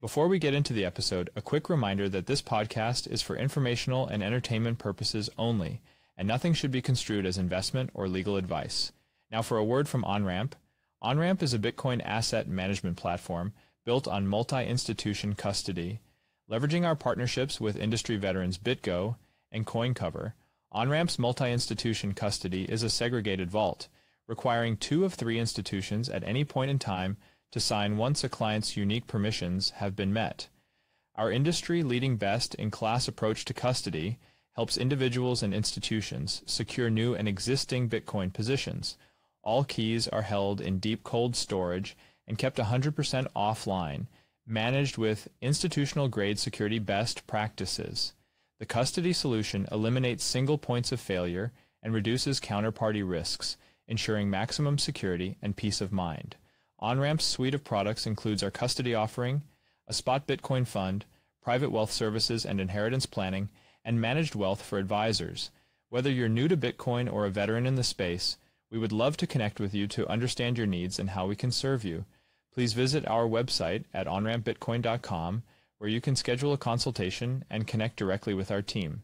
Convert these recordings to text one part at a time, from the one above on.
Before we get into the episode, a quick reminder that this podcast is for informational and entertainment purposes only, and nothing should be construed as investment or legal advice. Now for a word from OnRamp. OnRamp is a Bitcoin asset management platform built on multi-institution custody. Leveraging our partnerships with industry veterans BitGo and CoinCover, OnRamp's multi-institution custody is a segregated vault, requiring two of three institutions at any point in time to sign once a client's unique permissions have been met. Our industry-leading best-in-class approach to custody helps individuals and institutions secure new and existing Bitcoin positions. All keys are held in deep cold storage and kept 100% offline, managed with institutional-grade security best practices. The custody solution eliminates single points of failure and reduces counterparty risks, ensuring maximum security and peace of mind. OnRamp's suite of products includes our custody offering, a spot Bitcoin fund, private wealth services and inheritance planning, and managed wealth for advisors. Whether you're new to Bitcoin or a veteran in the space, we would love to connect with you to understand your needs and how we can serve you. Please visit our website at onrampbitcoin.com where you can schedule a consultation and connect directly with our team.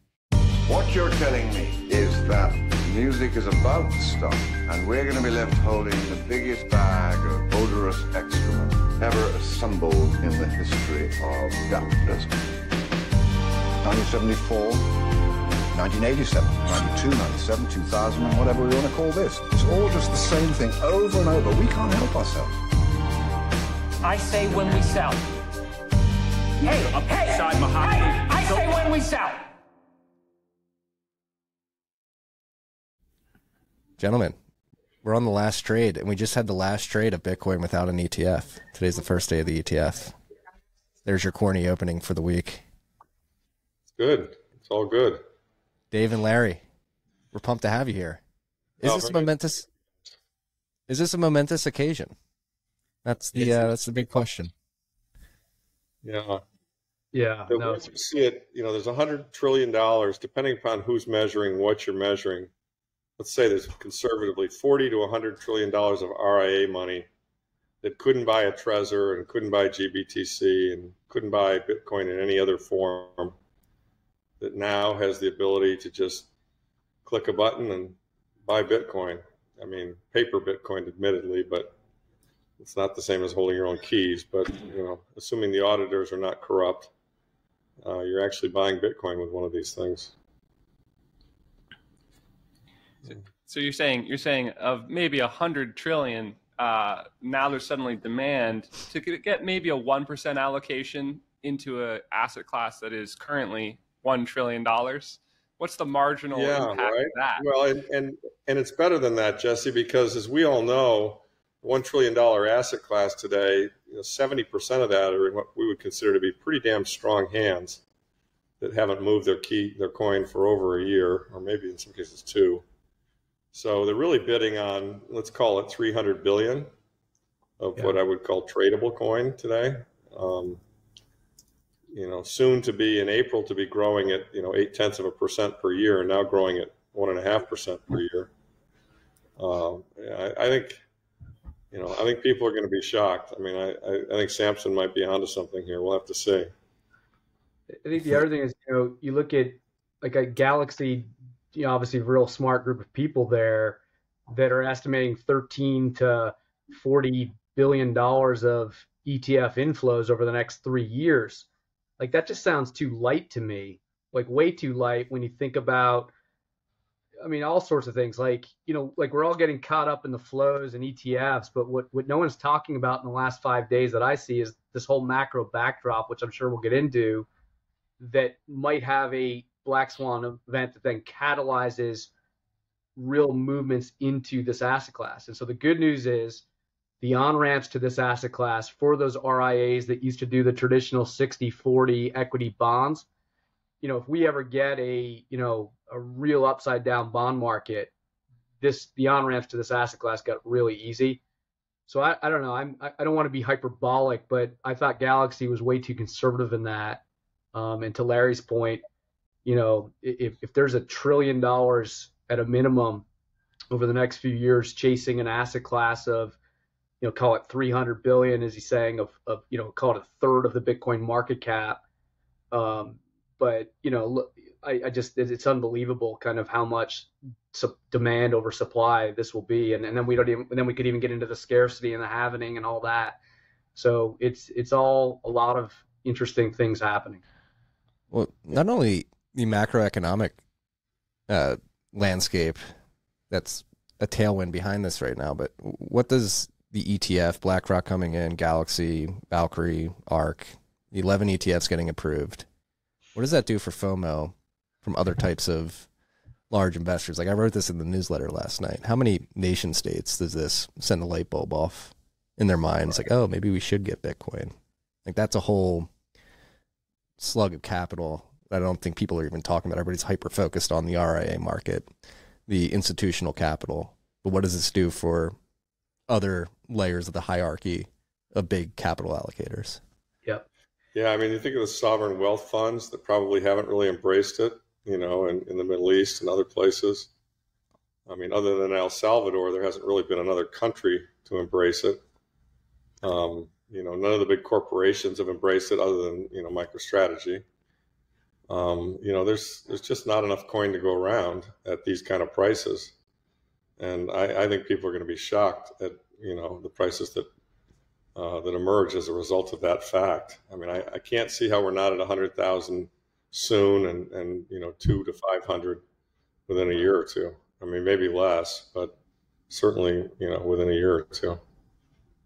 What you're telling me is that music is about to stop, and we're going to be left holding the biggest bag of odorous excrement ever assembled in the history of capitalism. 1974, 1987, 92, 97, 2000, and whatever we want to call this. It's all just the same thing over and over. We can't help ourselves. I say when we sell. Hey, hey, hey, I say when we sell. Gentlemen, we're on the last trade, and we just had the last trade of Bitcoin without an ETF. Today's the first day of the ETF. There's your corny opening for the week. It's good. It's all good. Dave and Larry, we're pumped to have you here. Is Oh, this a very good. momentous? Is this a momentous occasion? That's the uh, that's the big question. Yeah. Yeah, The no, way you see it, you know, there's a hundred trillion dollars, depending upon who's measuring what you're measuring. Let's say there's conservatively forty to hundred trillion dollars of RIA money that couldn't buy a Trezor and couldn't buy GBTC and couldn't buy Bitcoin in any other form. That now has the ability to just click a button and buy Bitcoin. I mean, paper Bitcoin, admittedly, but it's not the same as holding your own keys. But you know, assuming the auditors are not corrupt, uh, you're actually buying Bitcoin with one of these things. So you're saying you're saying of maybe a hundred trillion, uh, now there's suddenly demand to get maybe a one percent allocation into a asset class that is currently one trillion dollars. What's the marginal Yeah, impact right. of that? Well, and, and and it's better than that, Jesse, because as we all know, one trillion dollar asset class today, seventy percent of that are in what we would consider to be pretty damn strong hands that haven't moved their key their coin for over a year, or maybe in some cases two. So they're really bidding on, let's call it 300 billion of what I would call tradable coin today. Um, you know, soon to be in April to be growing at you know eight tenths of a percent per year, and now growing at one and a half percent per year. Um, I, I think, you know, I think people are going to be shocked. I mean, I, I, I think Samson might be onto something here. We'll have to see. I think the other thing is, you know, you look at like a Galaxy, you know, obviously a real smart group of people there that are estimating 13 to 40 billion dollars of ETF inflows over the next three years. Like that just sounds too light to me, like way too light when you think about, I mean, all sorts of things. Like, you know, like we're all getting caught up in the flows and ETFs, but what, what no one's talking about in the last five days that I see is this whole macro backdrop, which I'm sure we'll get into, that might have a black swan event that then catalyzes real movements into this asset class. And so the good news is the on ramps to this asset class for those RIAs that used to do the traditional 60 40 equity bonds. You know, if we ever get a, you know, a real upside down bond market, this the on ramps to this asset class got really easy. So I, I don't know. I'm I don't want to be hyperbolic, but I thought Galaxy was way too conservative in that. Um, and to Larry's point, you know, if, if there's a trillion dollars at a minimum over the next few years chasing an asset class of you know, call it 300 billion, as he's saying, of, of you know, call it a third of the Bitcoin market cap. Um, but you know, look, I, I, just it's unbelievable, kind of how much demand over supply this will be, and, and then we don't even then we could even get into the scarcity and the halvening and all that. So it's it's all a lot of interesting things happening. Well, not only the macroeconomic uh, landscape that's a tailwind behind this right now, but what does the ETF, BlackRock coming in, Galaxy, Valkyrie, ARK, 11 ETFs getting approved. What does that do for FOMO from other types of large investors? Like I wrote this in the newsletter last night. How many nation states does this send a light bulb off in their minds? Like, oh, maybe we should get Bitcoin. Like that's a whole slug of capital I don't think people are even talking about. Everybody's hyper focused on the RIA market, the institutional capital. But what does this do for other layers of the hierarchy of big capital allocators. Yep. Yeah, I mean, you think of the sovereign wealth funds that probably haven't really embraced it, you know, in, in the Middle East and other places. I mean, other than El Salvador, there hasn't really been another country to embrace it. Um, you know, none of the big corporations have embraced it other than, you know, MicroStrategy. Um, you know, there's there's just not enough coin to go around at these kind of prices and I, I, think people are going to be shocked at you know the prices that uh, that emerge as a result of that fact. I mean, I, I can't see how we're not at hundred thousand soon, and and you know two to five hundred within a year or two. I mean, maybe less, but certainly you know within a year or two.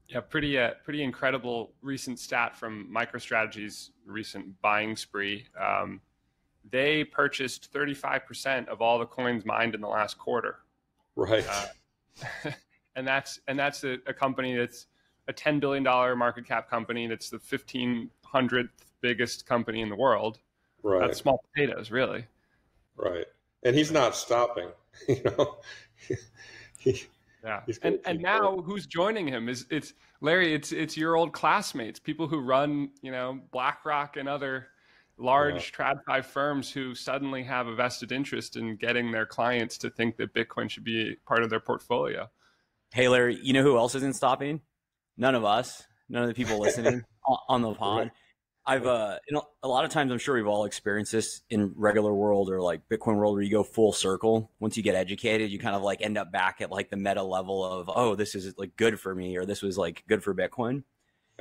Yeah, pretty uh, pretty incredible recent stat from MicroStrategy's recent buying spree. Um, they purchased 35% of all the coins mined in the last quarter, Right. Uh, and that's and that's a, a, company that's a ten billion dollar market cap company. That's the fifteen hundredth biggest company in the world. Right. That's small potatoes, really. Right. And he's not stopping. You know. he, yeah. And and now going. who's joining him is it's Larry. It's it's your old classmates, people who run you know BlackRock and other large yeah. TradFi firms who suddenly have a vested interest in getting their clients to think that Bitcoin should be part of their portfolio. Hey, Larry, you know who else isn't stopping? None of us, none of the people listening on the pod. I've, uh, you know, a lot of times I'm sure we've all experienced this in regular world or like Bitcoin world where you go full circle. Once you get educated, you kind of like end up back at like the meta level of, oh, this is like good for me or this was like good for Bitcoin.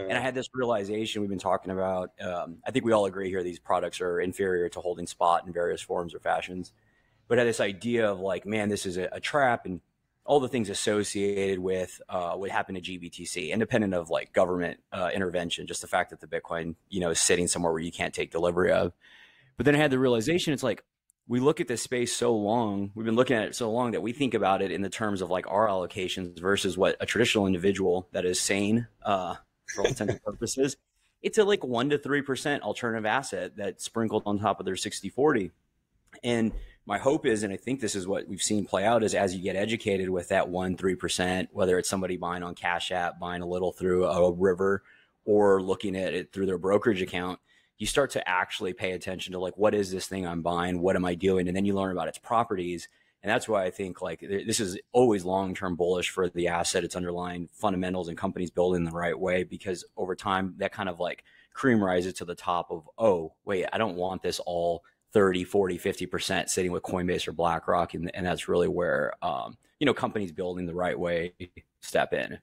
And I had this realization we've been talking about. Um, I think we all agree here these products are inferior to holding spot in various forms or fashions. But I had this idea of like, man, this is a, a trap and all the things associated with uh, what happened to GBTC, independent of like government uh, intervention, just the fact that the Bitcoin, you know, is sitting somewhere where you can't take delivery of. But then I had the realization it's like, we look at this space so long, we've been looking at it so long that we think about it in the terms of like our allocations versus what a traditional individual that is sane uh, for all intents and purposes. It's a like one to three percent alternative asset that's sprinkled on top of their 60-40. And my hope is, and I think this is what we've seen play out, is as you get educated with that one, three percent, whether it's somebody buying on Cash App, buying a little through a River, or looking at it through their brokerage account, you start to actually pay attention to like what is this thing I'm buying, what am I doing, and then you learn about its properties and that's why I think like this is always long term bullish for the asset, its underlying fundamentals and companies building the right way because over time that kind of like cream rises to the top of, oh, wait, I don't want this all 30, 40, 50% sitting with Coinbase or BlackRock. And, and that's really where, um, you know, companies building the right way step in.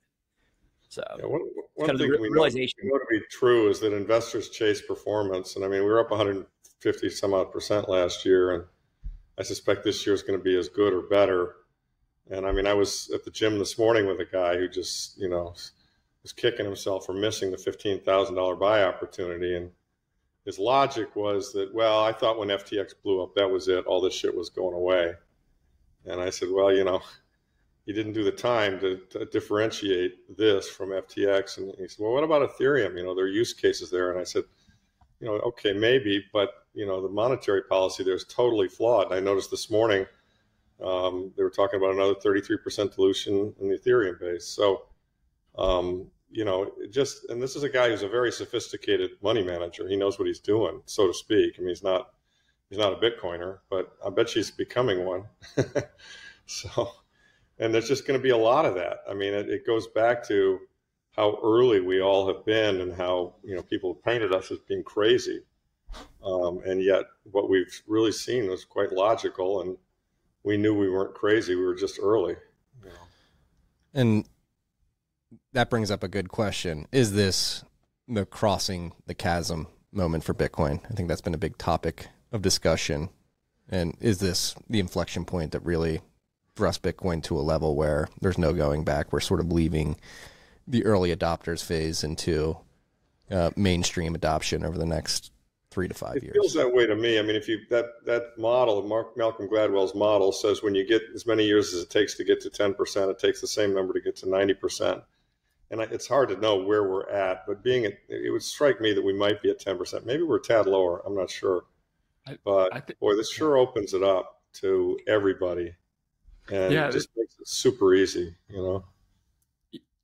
So yeah, one, one thing we know, we know to be true is that investors chase performance. And I mean, we were up 150 some odd percent last year and I suspect this year is going to be as good or better. And I mean, I was at the gym this morning with a guy who just, you know, was kicking himself for missing the $15,000 buy opportunity. And his logic was that, well, I thought when FTX blew up, that was it. All this shit was going away. And I said, well, you know, you didn't do the time to, to differentiate this from FTX. And he said, well, what about Ethereum? You know, there are use cases there. And I said, you know, okay, maybe, but you know, the monetary policy there is totally flawed. And I noticed this morning um, they were talking about another 33% dilution in the Ethereum base. So, um, you know, just and this is a guy who's a very sophisticated money manager. He knows what he's doing, so to speak. I mean, he's not he's not a Bitcoiner, but I bet she's becoming one. so, and there's just going to be a lot of that. I mean, it, it goes back to how early we all have been and how you know people painted us as being crazy um, and yet what we've really seen was quite logical and we knew we weren't crazy we were just early. And that brings up a good question. Is this the crossing the chasm moment for Bitcoin? I think that's been a big topic of discussion. And is this the inflection point that really thrust Bitcoin to a level where there's no going back? We're sort of leaving the early adopters phase into uh, mainstream adoption over the next three to five it years. feels that way to me. I mean, if you that that model, Mark Malcolm Gladwell's model says when you get as many years as it takes to get to ten percent, it takes the same number to get to ninety percent. And I, it's hard to know where we're at, but being at, it would strike me that we might be at ten percent. Maybe we're a tad lower. I'm not sure. I- But I thi- boy, this sure opens it up to everybody, and Yeah, it just makes it super easy. You know.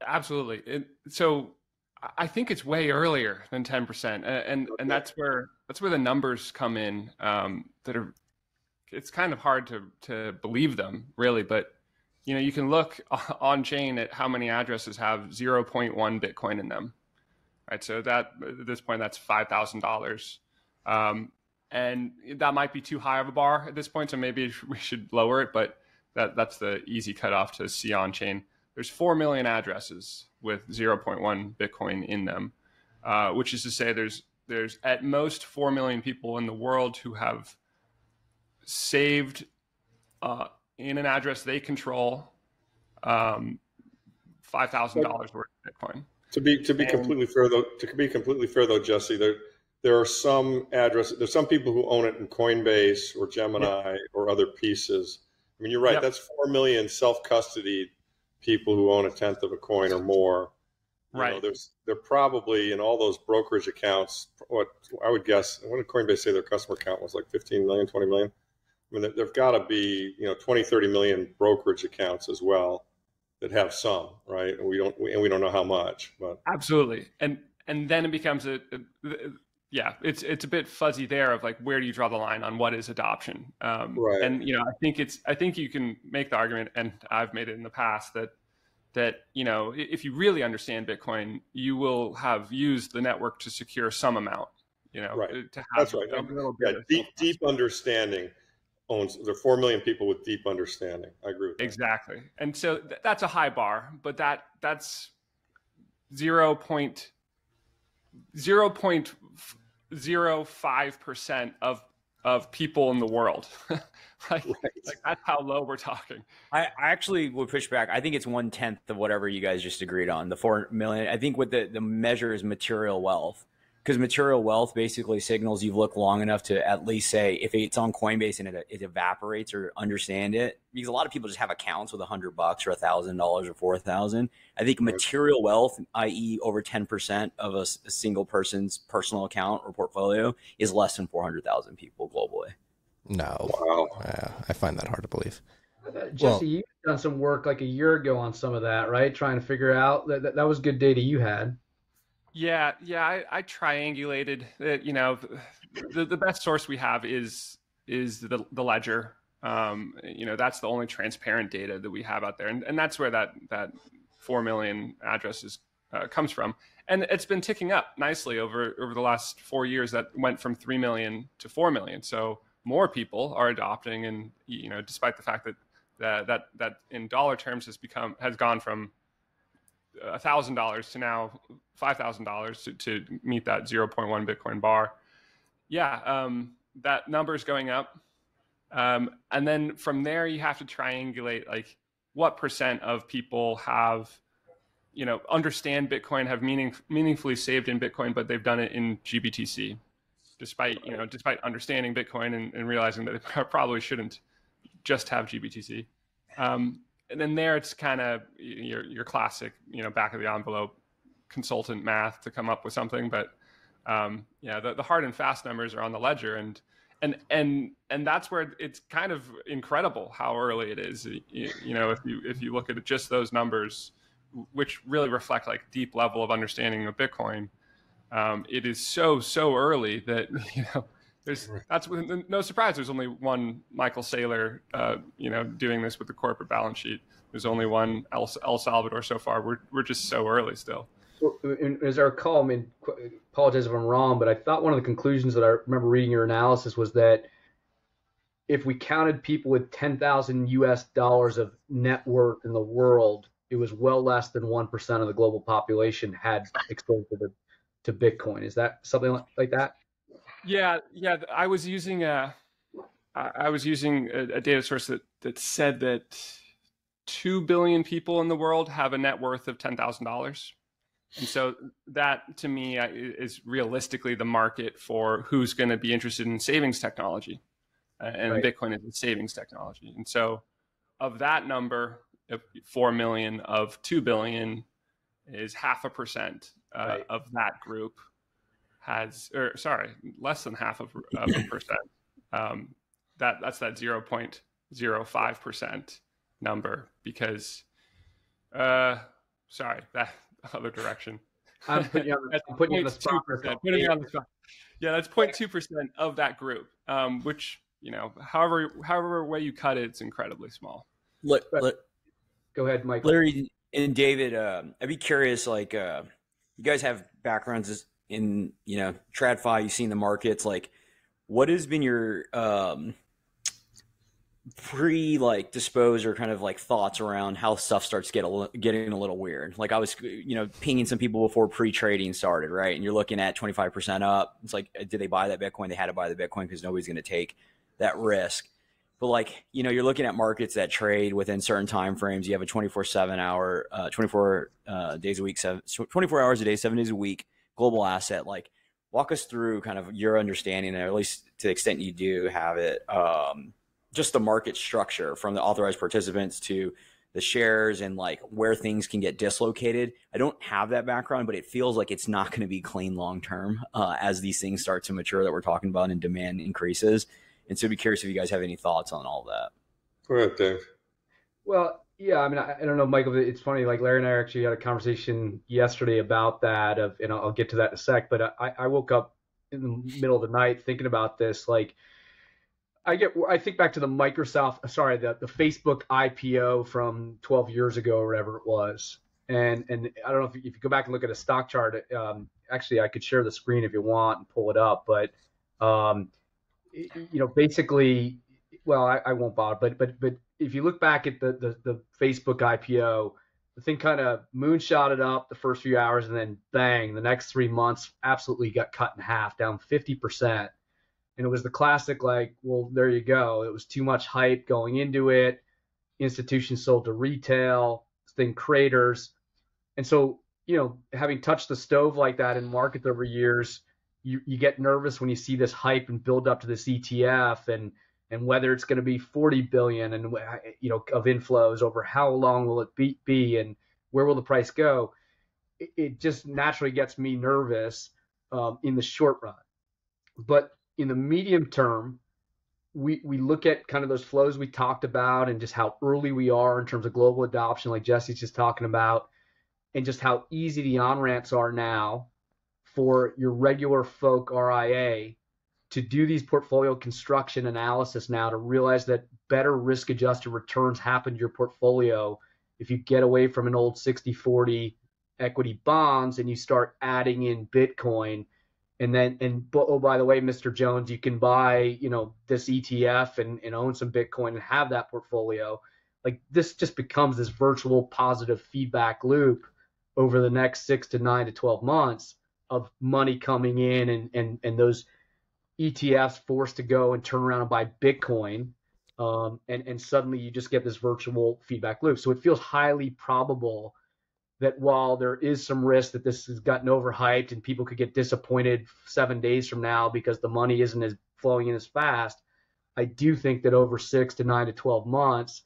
Absolutely. It, so I- think it's way earlier than 10%. And, and, and that's where, that's where the numbers come in um, that are, it's kind of hard to, to believe them really, but you know, you can look on chain at how many addresses have 0.1 Bitcoin in them. Right. So that at this point, that's $5,000. Um, and that might be too high of a bar at this point. So maybe we should lower it, but that, that's the easy cutoff to see on chain there's 4 million addresses with 0.1 bitcoin in them uh, which is to say there's there's at most 4 million people in the world who have saved uh, in an address they control um, $5000 worth of bitcoin To be to be And- completely fair though, to be completely fair though, Jesse, there there are some addresses. There's some people who own it in Coinbase or Gemini or other pieces. I mean, you're right. Yep. That's four million self custodied people who own a tenth of a coin or more. You know, Right. there's they're probably in all those brokerage accounts. What I would guess, what did Coinbase say their customer count was like 15 million, 20 million? I mean, there, there've got to be you know 20, 30 million brokerage accounts as well that have some, right? And we don't, and we don't know how much, but absolutely and and then it becomes a, a- yeah it's it's a bit fuzzy there of like where do you draw the line on what is adoption um, Right. and you know i think it's i think you can make the argument and i've made it in the past that that you know if you really understand bitcoin you will have used the network to secure some amount you know Right. to have That's right. a little yeah, bit deep, deep understanding owns. There are four million people with deep understanding. I agree with that. Exactly. And so th- that's a high bar, but that that's 0. point zero point zero five percent of of people in the world. like, like that's how low we're talking. I, I actually would push back. I think it's one tenth of whatever you guys just agreed on. The four million. I think what the, the measure is material wealth. Because material wealth basically signals you've looked long enough to at least say if it's on Coinbase and it, it evaporates or understand it. Because a lot of people just have accounts with a hundred bucks or a thousand dollars or four thousand. I think material wealth, i.e., over ten percent of a single person's personal account or portfolio, is less than four hundred thousand people globally. No, Wow. uh, I find that hard to believe. Uh, Jesse, you've done some work like a year ago on some of that, right? Trying to figure out that that, that was good data you had. Yeah, yeah. I, I triangulated. It, you know, the the best source we have is is the the ledger. Um, you know, that's the only transparent data that we have out there, and and that's where that that four million addresses uh, comes from. And it's been ticking up nicely over over the last four years. That went from three million to four million. So more people are adopting, and you know, despite the fact that that that, that in dollar terms has become has gone from thousand dollars to now five thousand dollars to meet that zero point one Bitcoin bar. Yeah, um, that number is going up, um, and then from there you have to triangulate like what percent of people have, you know, understand Bitcoin, have meaning meaningfully saved in Bitcoin, but they've done it in GBTC, despite you know despite understanding Bitcoin and, and realizing that they probably shouldn't just have GBTC. Um, and then there it's kind of your your classic, you know, back of the envelope consultant math to come up with something. But um, yeah, the, the hard and fast numbers are on the ledger, and and and and that's where it's kind of incredible how early it is. You, you know, if you if you look at just those numbers, which really reflect like deep level of understanding of Bitcoin, um, it is so so early that you know there's that's no surprise. There's only one Michael Saylor, uh, you know, doing this with the corporate balance sheet. There's only one El, El Salvador so far. We're we're just so early still. as I recall, I mean, apologize if I'm wrong, but I thought one of the conclusions that I remember reading your analysis was that if we counted people with 10,000 US dollars of net worth in the world, it was well less than 1% of the global population had exposure to, to Bitcoin. Is that something like that? Yeah, yeah. I was using a, I was using a, a data source that, that said that 2 billion people in the world have a net worth of $10,000. And so that to me is realistically the market for who's going to be interested in savings technology. Uh, and right. Bitcoin is a savings technology. And so of that number, 4 million of 2 billion is half a percent uh, right. of that group has, or sorry, less than half of, of a percent. Um, that that's that 0.05 percent number because, uh, sorry, that other direction. I'm putting you on the, I'm putting you on the spot. Putting you on the spot. Yeah, that's 0.2 percent of that group, um, which you know, however however way you cut it, it's incredibly small. Look, look go ahead, Mike. Larry and David, uh, I'd be curious. Like, uh, you guys have backgrounds in you know TradFi. You've seen the markets. Like, what has been your um, pre like dispose or kind of like thoughts around how stuff starts get a, getting a little weird? Like i was you know pinging some people before pre-trading started right? And you're looking at 25% up. It's like did they buy that bitcoin? They had to buy the bitcoin because nobody's going to take that risk. But like you know you're looking at markets that trade within certain time frames. You have a 24 7 hour uh, 24 uh, days a week seven, 24 hours a day seven days a week global asset like walk us through kind of your understanding or at least to the extent you do have it um, just the market structure from the authorized participants to the shares and like where things can get dislocated. I don't have that background, but it feels like it's not going to be clean long term uh, as these things start to mature that we're talking about and demand increases. And so, I'd be curious if you guys have any thoughts on all that. Go ahead, Dave. Well, yeah, I mean, I, I, don't know, Michael. It's funny. Like Larry and I actually had a conversation yesterday about that. Of, and I'll, I'll get to that in a sec. But I, I woke up in the middle of the night thinking about this, like I get I think back to the Microsoft sorry the the Facebook IPO from 12 years ago or whatever it was and and I don't know if if you go back and look at a stock chart um, actually I could share the screen if you want and pull it up but um, you know basically well I, I, won't bother but but but if you look back at the the, the Facebook IPO the thing kind of moonshotted up the first few hours and then bang the next three months absolutely got cut in half down 50 percent. And it was the classic like well there you go. It was too much hype going into it. Institutions sold to retail then creators. And so you know having touched the stove like that in markets over years you, you get nervous when you see this hype and build up to this etf and and whether it's going to be 40 billion and you know of inflows over how long will it be, be and where will the price go it, it just naturally gets me nervous um, in the short run. But in the medium term, we we look at kind of those flows we talked about and just how early we are in terms of global adoption, like Jesse's just talking about, and just how easy the on ramps are now for your regular folk RIA to do these portfolio construction analysis now to realize that better risk adjusted returns happen to your portfolio if you get away from an old 60 40 equity bonds and you start adding in Bitcoin. And then and oh by the way mr jones you can buy you know this etf and, and own some bitcoin and have that portfolio. Like this just becomes this virtual positive feedback loop over the next six to nine to 12 months of money coming in and and, and those etfs forced to go and turn around and buy bitcoin um, and and suddenly you just get this virtual feedback loop so it feels highly probable that while there is some risk that this has gotten overhyped and people could get disappointed seven days from now because the money isn't as flowing in as fast, I do think that over six to nine to 12 months,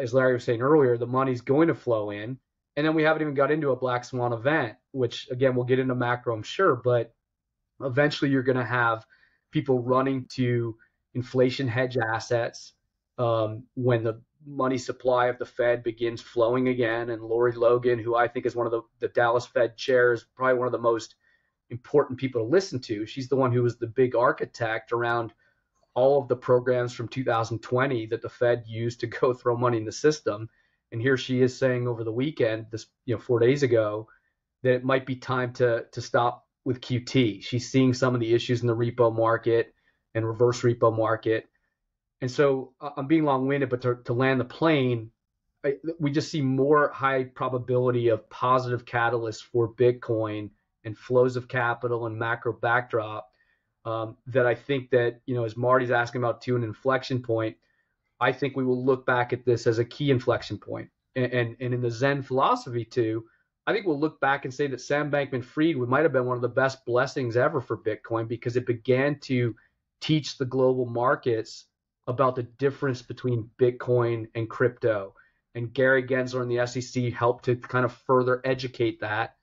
as Larry was saying earlier, the money's going to flow in. And then we haven't even got into a black swan event, which again, we'll get into macro, I'm sure, but eventually you're going to have people running to inflation hedge assets um, when the money supply of the Fed begins flowing again. And Lori Logan, who I think is one of the, the Dallas Fed chairs, probably one of the most important people to listen to. She's the one who was the big architect around all of the programs from 2020 that the Fed used to go throw money in the system. And here she is saying over the weekend, this you know four days ago, that it might be time to to stop with QT. She's seeing some of the issues in the repo market and reverse repo market. And so uh, I'm being long winded, but to, to land the plane, I, we just see more high probability of positive catalysts for Bitcoin and flows of capital and macro backdrop um, that I think that, you know, as Marty's asking about to an inflection point, I think we will look back at this as a key inflection point. And, and, and in the Zen philosophy too, I think we'll look back and say that Sam Bankman Fried might have been one of the best blessings ever for Bitcoin because it began to teach the global markets about the difference between Bitcoin and crypto. And Gary Gensler and the SEC helped to kind of further educate that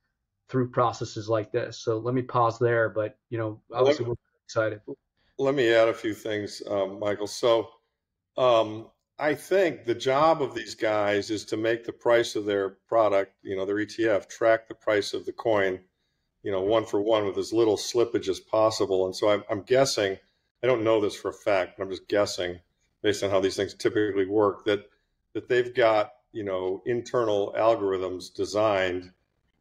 through processes like this. So let me pause there, but you know, obviously we're excited. Let me add a few things, um, Michael. So um, I think the job of these guys is to make the price of their product, you know, their ETF, track the price of the coin, you know, one for one with as little slippage as possible. And so I'm, I'm guessing, I don't know this for a fact, but I'm just guessing based on how these things typically work that that they've got, you know, internal algorithms designed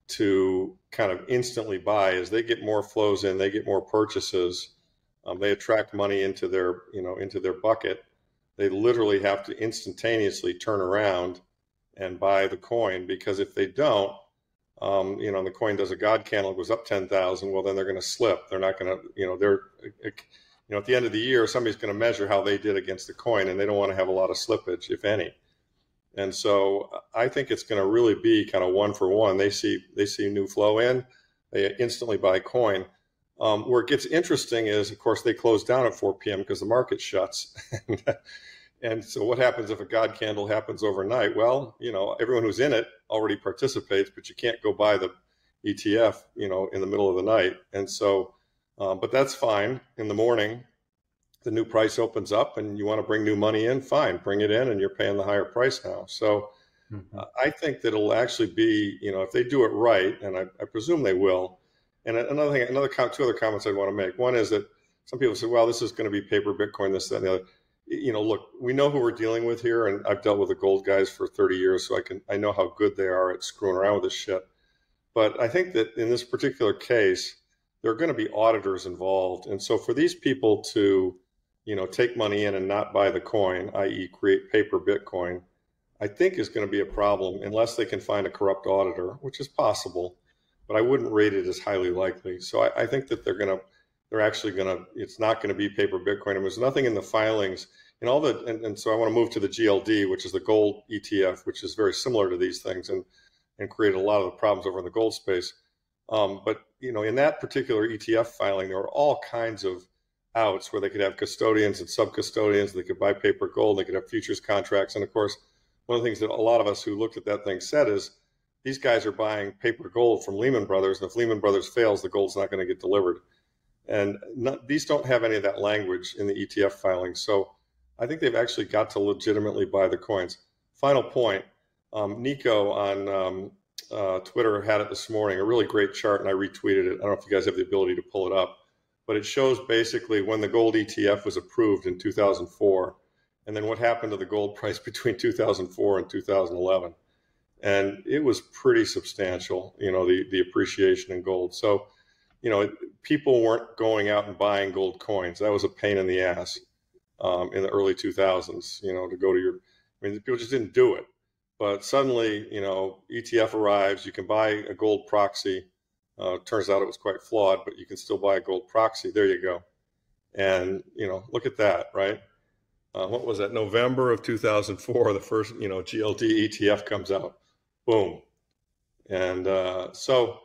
to kind of instantly buy as they get more flows in, they get more purchases, um, they attract money into their, you know, into their bucket they literally have to instantaneously turn around and buy the coin because if they don't, um, you know, the coin does a God candle, goes up 10,000, well, then they're going to slip. They're not going to, you know, they're, you know, at the end of the year, somebody's going to measure how they did against the coin and they don't want to have a lot of slippage, if any. And so I think it's going to really be kind of one for one. They see, they see new flow in, they instantly buy coin. Um, where it gets interesting is, of course, they close down at 4 p.m. because the market shuts. and so, what happens if a God candle happens overnight? Well, you know, everyone who's in it already participates, but you can't go buy the ETF, you know, in the middle of the night. And so, um, but that's fine. In the morning, the new price opens up, and you want to bring new money in. Fine, bring it in, and you're paying the higher price now. So. Mm-hmm. Uh, I think that it'll actually be, you know, if they do it right, and I, I presume they will, and another thing, another two other comments I'd want to make. One is that some people say, "Well, this is going to be paper Bitcoin, this, that, and the other." You know, look, we know who we're dealing with here, and I've dealt with the gold guys for 30 years, so I can I know how good they are at screwing around with this shit. But I think that in this particular case, there are going to be auditors involved, and so for these people to, you know, take money in and not buy the coin, i.e., create paper Bitcoin, I think is going to be a problem unless they can find a corrupt auditor, which is possible but I wouldn't rate it as highly likely. So I, I think that they're going to, they're actually going to, it's not going to be paper Bitcoin. And there's nothing in the filings and all the, and, and so I want to move to the GLD, which is the gold ETF, which is very similar to these things and, and created a lot of the problems over in the gold space. Um, but you know, in that particular ETF filing, there were all kinds of outs where they could have custodians and sub custodians. They could buy paper gold. They could have futures contracts. And of course, one of the things that a lot of us who looked at that thing said is, these guys are buying paper gold from Lehman Brothers, and if Lehman Brothers fails, the gold's not going to get delivered. And not, these don't have any of that language in the ETF filing. So I think they've actually got to legitimately buy the coins. Final point um, Nico on um, uh, Twitter had it this morning, a really great chart, and I retweeted it. I don't know if you guys have the ability to pull it up, but it shows basically when the gold ETF was approved in 2004, and then what happened to the gold price between 2004 and 2011 and it was pretty substantial. You know, the the appreciation in gold. So, you know, people weren't going out and buying gold coins. That was a pain in the ass um, in the early 2000s. You know, to go to your, I mean, people just didn't do it. But suddenly, you know, ETF arrives. You can buy a gold proxy. Uh, turns out it was quite flawed, but you can still buy a gold proxy. There you go. And you know, look at that, right? Uh, what was that? November of 2004, the first you know GLD ETF comes out boom. And uh, so,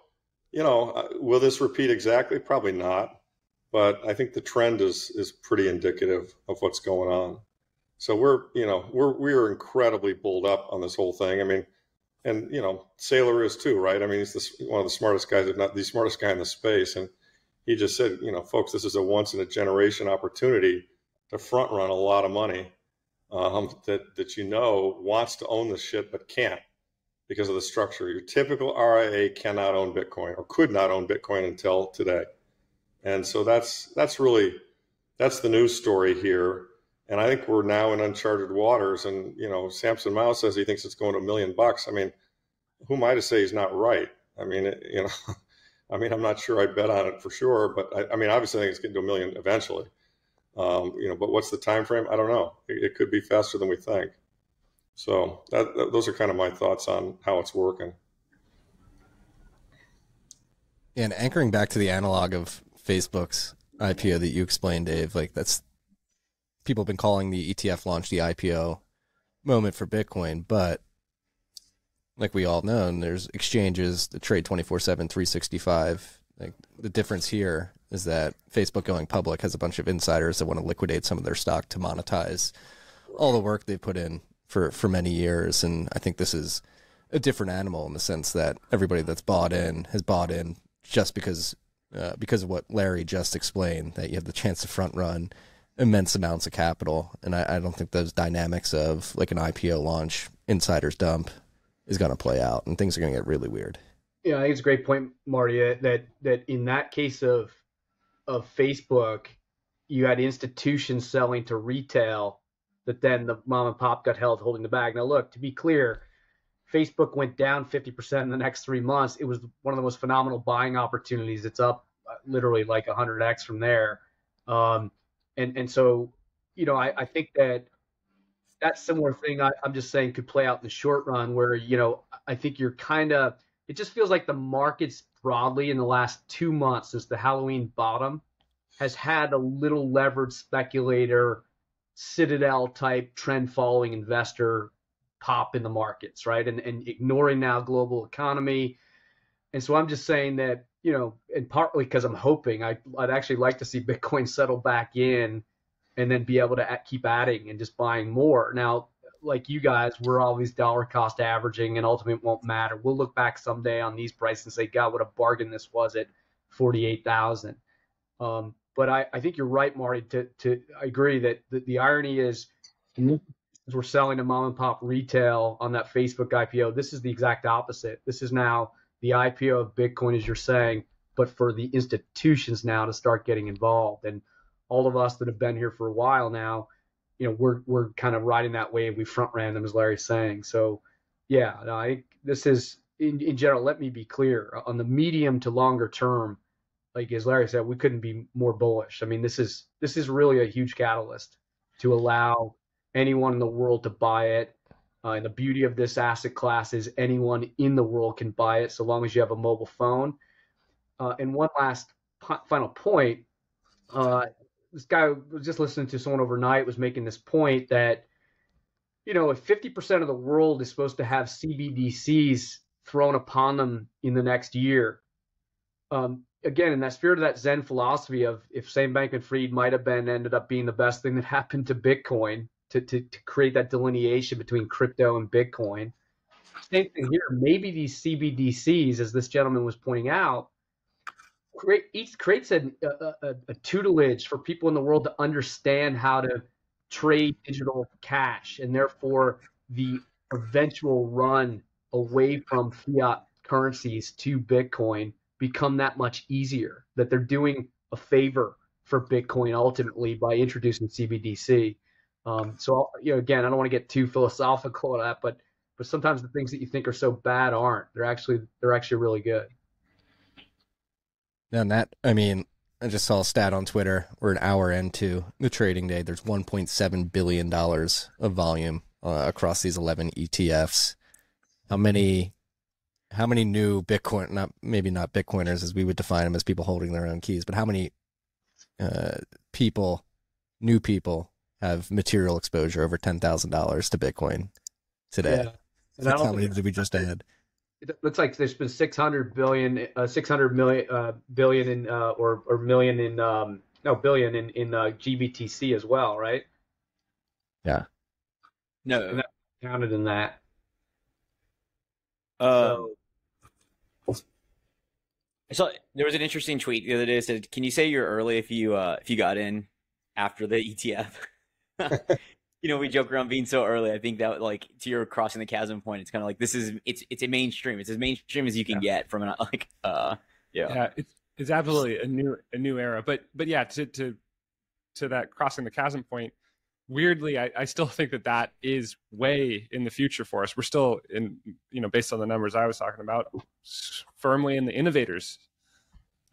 you know, uh, will this repeat exactly? Probably not. But I think the trend is is pretty indicative of what's going on. So we're, you know, we're we're incredibly bulled up on this whole thing. I mean, and you know, Saylor is too, right? I mean, he's the, one of the smartest guys, if not the smartest guy in the space. And he just said, you know, folks, this is a once in a generation opportunity to front run a lot of money um, that that you know wants to own this shit but can't because of the structure. Your typical RIA cannot own Bitcoin or could not own Bitcoin until today. And so that's that's really that's the news story here. And I think we're now in uncharted waters. And you know, Samson Mow says he thinks it's going to a million bucks. I mean, who am I to say he's not right? I mean, you know, I mean, I'm not sure I'd bet on it for sure, but I, I mean, obviously, I think it's getting to a million eventually. Um, you know, but what's the time frame? I don't know. It, it could be faster than we think. So that, that, those are kind of my thoughts on how it's working. And anchoring back to the analog of Facebook's IPO that you explained, Dave, like that's people have been calling the ETF launch the IPO moment for Bitcoin, but like we all know, and there's exchanges that trade 24 7, 365. Like the difference here is that Facebook going public has a bunch of insiders that want to liquidate some of their stock to monetize all the work they've put in for, for many years. And I think this is a different animal in the sense that everybody that's bought in has bought in just because uh, because of what Larry just explained, that you have the chance to front run immense amounts of capital. And I, I don't think those dynamics of like an IPO launch, insiders dump is going to play out and things are going to get really weird. Yeah, I think it's a great point, Marty, uh, that, that in that case of, of Facebook, you had institutions selling to retail that then the mom and pop got held holding the bag. Now, look, to be clear, Facebook went down 50% in the next three months. It was one of the most phenomenal buying opportunities. It's up uh, literally like 100x from there. Um, and and so, you know, I, I think that that similar thing I, I'm just saying could play out in the short run where, you know, I think you're kind of, it just feels like the markets broadly in the last two months since the Halloween bottom has had a little levered speculator, citadel type trend following investor pop in the markets, right? And, and ignoring now global economy. And so I'm just saying that, you know, and partly because I'm hoping I, I'd actually like to see Bitcoin settle back in and then be able to keep adding and just buying more. Now, like you guys, we're always dollar cost averaging and ultimately won't matter. We'll look back someday on these prices and say, God, what a bargain this was at 48,000. Um, but I, I think you're right, Marty, to, to I agree that the, the irony is as we're selling to mom and pop retail on that Facebook IPO. This is the exact opposite. This is now the IPO of Bitcoin, as you're saying, but for the institutions now to start getting involved. And all of us that have been here for a while now, you know, we're we're kind of riding that wave. We front ran them, as Larry's saying. So, yeah, I this is in, in general. Let me be clear on the medium to longer term. Like as Larry said, we couldn't be more bullish. I mean, this is this is really a huge catalyst to allow anyone in the world to buy it. Uh, and the beauty of this asset class is anyone in the world can buy it so long as you have a mobile phone. Uh, and one last final point. Uh, this guy was just listening to someone overnight was making this point that, you know, if 50% of the world is supposed to have CBDCs thrown upon them in the next year, um, again, in that spirit of that Zen philosophy of if Sam Bankman Fried might have been ended up being the best thing that happened to Bitcoin, to, to, to create that delineation between crypto and Bitcoin. Same thing here. Maybe these CBDCs, as this gentleman was pointing out, create each creates a, a, a, tutelage for people in the world to understand how to trade digital cash, and therefore the eventual run away from fiat currencies to Bitcoin become that much easier. That they're doing a favor for Bitcoin ultimately by introducing CBDC. Um, so you know, again, I don't want to get too philosophical on that, but but sometimes the things that you think are so bad aren't. They're actually they're actually really good. And that, I mean, I just saw a stat on Twitter. We're an hour into the trading day. There's 1.7 billion dollars of volume uh, across these 11 ETFs. How many? How many new Bitcoin? Not maybe not Bitcoiners as we would define them as people holding their own keys, but how many uh, people, new people, have material exposure over ten thousand dollars to Bitcoin today. Yeah. how many did we just add? It looks like there's been 600 billion, uh, 600 million, uh, billion in, uh, or, or million in, um, no, billion in, in, uh, GBTC as well, right? Yeah. No. That counted in that. Um, so. I saw there was an interesting tweet the other day that said, "Can you say you're early if you uh, if you got in after the ETF?" you know, we joke around being so early. I think that like to your crossing the chasm point, it's kind of like this is it's it's a mainstream. It's as mainstream as you can yeah. get from an like uh yeah. Yeah, it's it's absolutely a new a new era. But but yeah, to to to that crossing the chasm point, weirdly, I, I still think that that is way in the future for us. We're still in, you know, based on the numbers I was talking about, firmly in the innovators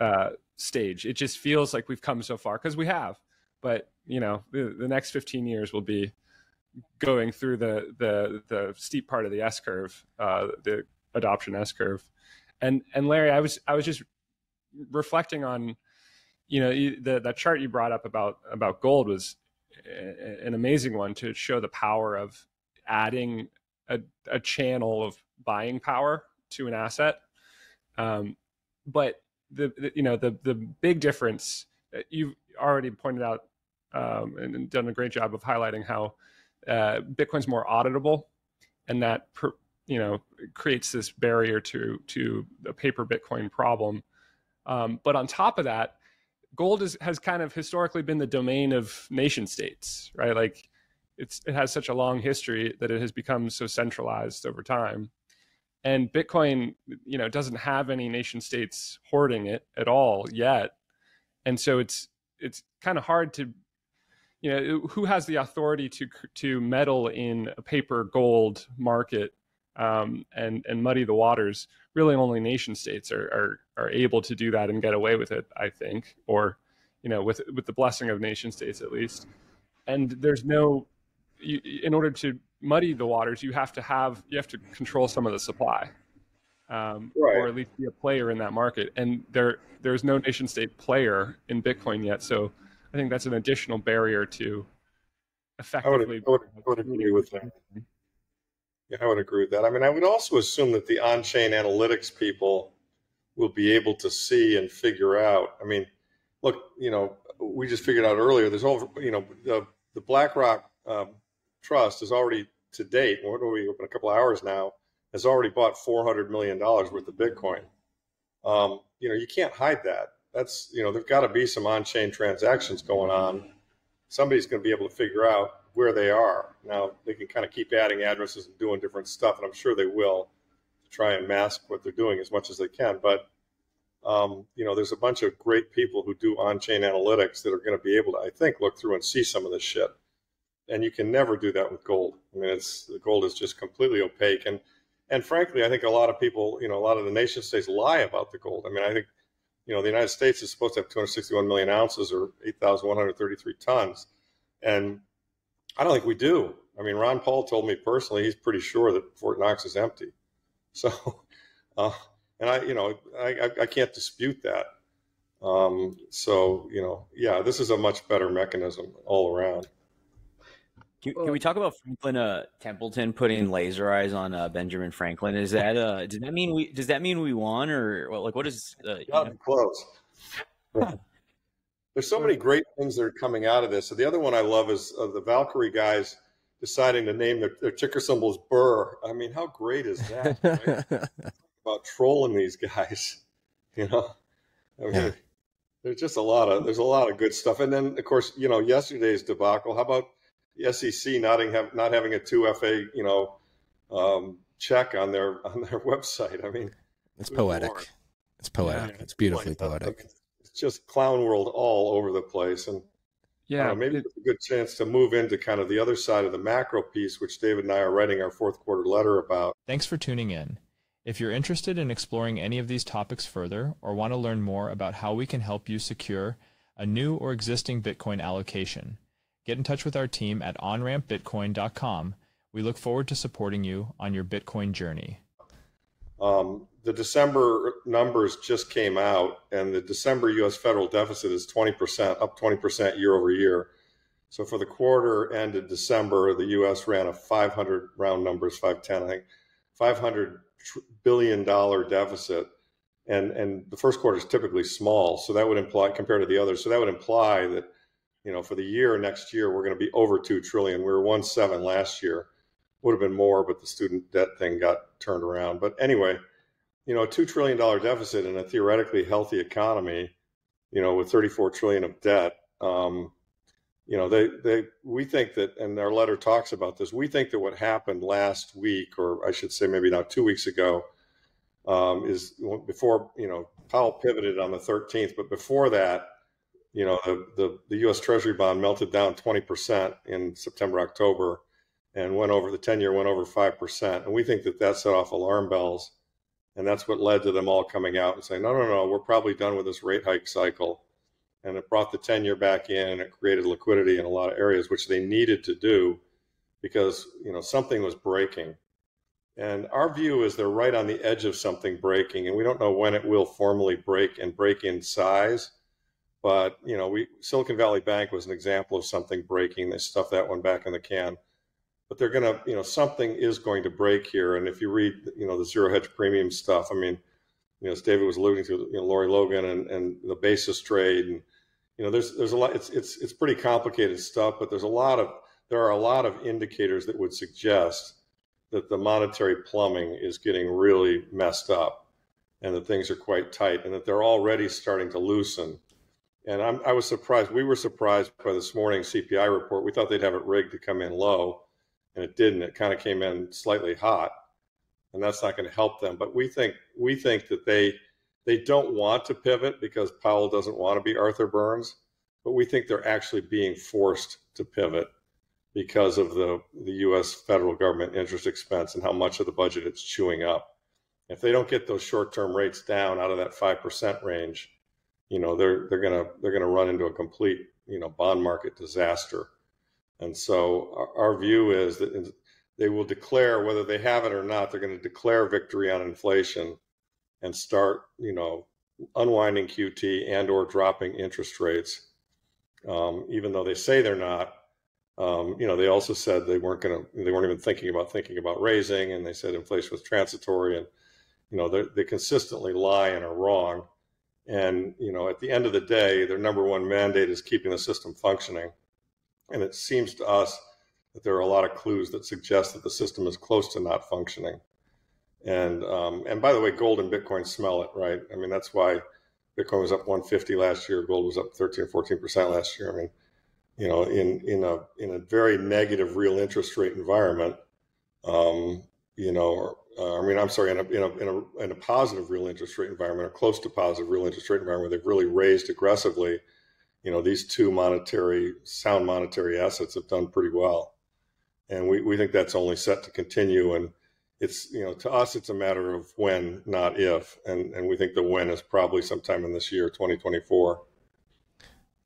uh, stage. It just feels like we've come so far because we have. But you know, the, the next 15 years will be going through the the the steep part of the S curve, uh, the adoption S curve. And and Larry, I was I was just reflecting on, you know, the that chart you brought up about about gold was an amazing one to show the power of adding a, a channel of buying power to an asset. Um, but the, the, you know the the big difference uh, you've already pointed out um, and done a great job of highlighting how uh, Bitcoin's more auditable, and that per, you know creates this barrier to to a paper Bitcoin problem. Um, but on top of that, gold is, has kind of historically been the domain of nation states, right? Like it's it has such a long history that it has become so centralized over time. And Bitcoin, you know, doesn't have any nation states hoarding it at all yet. And so it's it's kind of hard to you know who has the authority to to meddle in a paper gold market um, and and muddy the waters. Really, only nation states are, are are able to do that and get away with it. I think, or you know, with with the blessing of nation states at least. And there's no, you, in order to muddy the waters, you have to have you have to control some of the supply, um, right. or at least be a player in that market. And there there's no nation state player in Bitcoin yet, so I think that's an additional barrier to effectively. I would, I would, I would agree with that. Yeah, I would agree with that. I mean, I would also assume that the on-chain analytics people will be able to see and figure out. I mean, look, you know, we just figured out earlier. There's over, you know, the, the BlackRock um, Trust is already to date. What are we open a couple hours now? Has already bought 400 million dollars worth of Bitcoin. Um, you know, you can't hide that. That's you know, there've got to be some on-chain transactions going on. Somebody's going to be able to figure out where they are. Now they can kind of keep adding addresses and doing different stuff, and I'm sure they will to try and mask what they're doing as much as they can. But um, you know, there's a bunch of great people who do on-chain analytics that are going to be able to, I think, look through and see some of this shit. And you can never do that with gold. I mean, it's the gold is just completely opaque. And and frankly, I think a lot of people, you know, a lot of the nation states lie about the gold. I mean, I think, you know, the United States is supposed to have 261 million ounces or 8,133 tons, and I don't think we do. I mean, Ron Paul told me personally he's pretty sure that Fort Knox is empty. So, uh, and I, you know, I, I can't dispute that. Um, so, you know, yeah, this is a much better mechanism all around. Can, can, we talk about Franklin uh, Templeton putting laser eyes on uh, Benjamin Franklin? Is that uh, does that mean we does that mean we won or well, like what is uh, Not close? there's so many great things that are coming out of this. So the other one I love is uh, the Valkyrie guys deciding to name their, their ticker symbols BRRR. I mean, how great is that? Right? About trolling these guys, you know. I mean, yeah. there's just a lot of there's a lot of good stuff. And then of course, you know, yesterday's debacle. How about the SEC not having not having a two FA, you know, um, check on their on their website? I mean, it's poetic. More. It's poetic. Yeah, it's beautifully like, poetic just clown world all over the place. And yeah, know, maybe it, it's a good chance to move into kind of the other side of the macro piece, which David and I are writing our fourth quarter letter about. Thanks for tuning in. If you're interested in exploring any of these topics further or want to learn more about how we can help you secure a new or existing Bitcoin allocation, get in touch with our team at onrampbitcoin.com. We look forward to supporting you on your Bitcoin journey. Um, the December numbers just came out, and the December U.S. federal deficit is 20%, up 20% year over year. So for the quarter ended December, the U.S. ran a 500 round numbers, 510, I think, 500 billion dollar deficit, and and the first quarter is typically small, so that would imply compared to the others, so that would imply that you know for the year next year we're going to be over two trillion. We were one seven last year would have been more, but the student debt thing got turned around. But anyway, you know, a two trillion dollar deficit in a theoretically healthy economy, you know, with 34 trillion of debt. Um, you know, they they we think that, and our letter talks about this. We think that what happened last week, or I should say, maybe now two weeks ago, um, is before you know Powell pivoted on the 13th, but before that, you know, the, the, the U.S. Treasury bond melted down 20% in September, October, and went over the 10 year went over 5%. And we think that that set off alarm bells. And that's what led to them all coming out and saying, no, no, no, we're probably done with this rate hike cycle. And it brought the 10 year back in and it created liquidity in a lot of areas, which they needed to do because, you know, something was breaking. And our view is they're right on the edge of something breaking, and we don't know when it will formally break and break in size. But you know, we Silicon Valley Bank was an example of something breaking. They stuffed that one back in the can. But they're gonna, you know, something is going to break here. And if you read, you know, the zero hedge premium stuff, I mean, you know, as David was alluding to, you know, Lori Logan and, and the basis trade, and you know, there's there's a lot. It's it's it's pretty complicated stuff, but there's a lot of there are a lot of indicators that would suggest that the monetary plumbing is getting really messed up and that things are quite tight and that they're already starting to loosen. And I'm, i was surprised. We were surprised by this morning's CPI report. We thought they'd have it rigged to come in low, and it didn't. It kind of came in slightly hot, and that's not going to help them. But we think we think that they they don't want to pivot because Powell doesn't want to be Arthur Burns, but we think they're actually being forced to pivot because of the, the U.S. federal government interest expense and how much of the budget it's chewing up. If they don't get those short-term rates down out of that five percent range, you know they're they're gonna they're gonna run into a complete you know bond market disaster. And so our, our view is that they will declare whether they have it or not. They're going to declare victory on inflation and start you know unwinding QT and or dropping interest rates. Um, even though they say they're not, um, you know, they also said they weren't going to, they weren't even thinking about thinking about raising, and they said inflation was transitory, and you know, they consistently lie and are wrong. And you know, at the end of the day, their number one mandate is keeping the system functioning. And it seems to us that there are a lot of clues that suggest that the system is close to not functioning. And um, and by the way, gold and Bitcoin smell it, right? I mean, that's why Bitcoin was up 150 last year, gold was up 13 or 14 percent last year. I mean you know, in in a in a very negative real interest rate environment, um, you know, uh, I mean, I'm sorry, in a, in a in a in a positive real interest rate environment or close to positive real interest rate environment, they've really raised aggressively. You know, these two monetary sound monetary assets have done pretty well, and we we think that's only set to continue. And it's you know, to us, it's a matter of when, not if, and and we think the when is probably sometime in this year, 2024.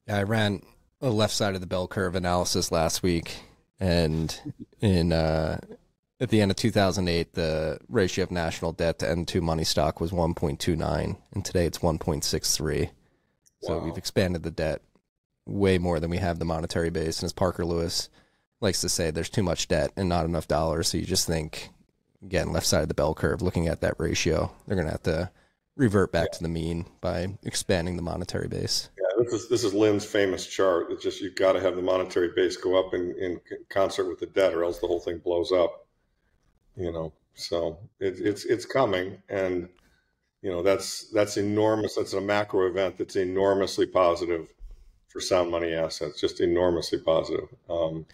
Yeah, I ran a left side of the bell curve analysis last week, and in uh, at the end of 2008, the ratio of national debt to M2 money stock was 1.29, and today it's 1.63. So wow. we've expanded the debt way more than we have the monetary base. And as Parker Lewis likes to say, there's too much debt and not enough dollars. So you just think, again, left side of the bell curve, looking at that ratio, they're going to have to revert back yeah. to the mean by expanding the monetary base Yeah, this is this is Lyn's famous chart. It's just you've got to have the monetary base go up in, in concert with the debt, or else the whole thing blows up. You know, so it, it's it's coming, and you know that's that's enormous. That's a macro event that's enormously positive for sound money assets, just enormously positive. Um,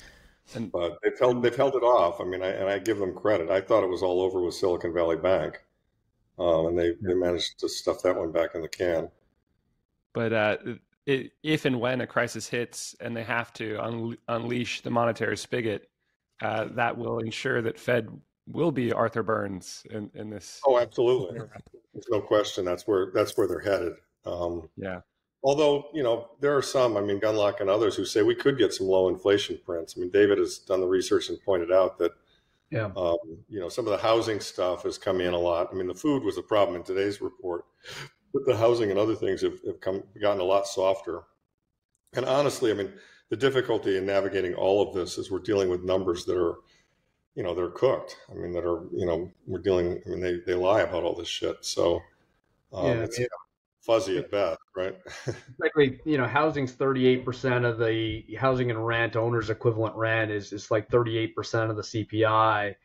and, but they've held they've held it off. I mean, I, and I give them credit. I thought it was all over with Silicon Valley Bank, um, and they they managed to stuff that one back in the can. But uh, it, if and when a crisis hits and they have to un- unleash the monetary spigot, uh, that will ensure that Fed will be Arthur Burns in, in this. Oh, absolutely. There's no question. That's where that's where they're headed. Um, yeah. Although you know there are some, I mean Gundlach and others who say we could get some low inflation prints. I mean David has done the research and pointed out that yeah. Um, you know, some of the housing stuff has come in a lot. I mean, the food was a problem in today's report, but the housing and other things have, have come gotten a lot softer. And honestly, I mean, the difficulty in navigating all of this is we're dealing with numbers that are, you know, they're cooked. I mean, that are, you know, we're dealing. I mean, they they lie about all this shit. So um, yeah, it's yeah. Fuzzy at best, right? Exactly. You know, housing's thirty eight percent of the housing and rent owners equivalent rent is is like thirty eight percent of the CPI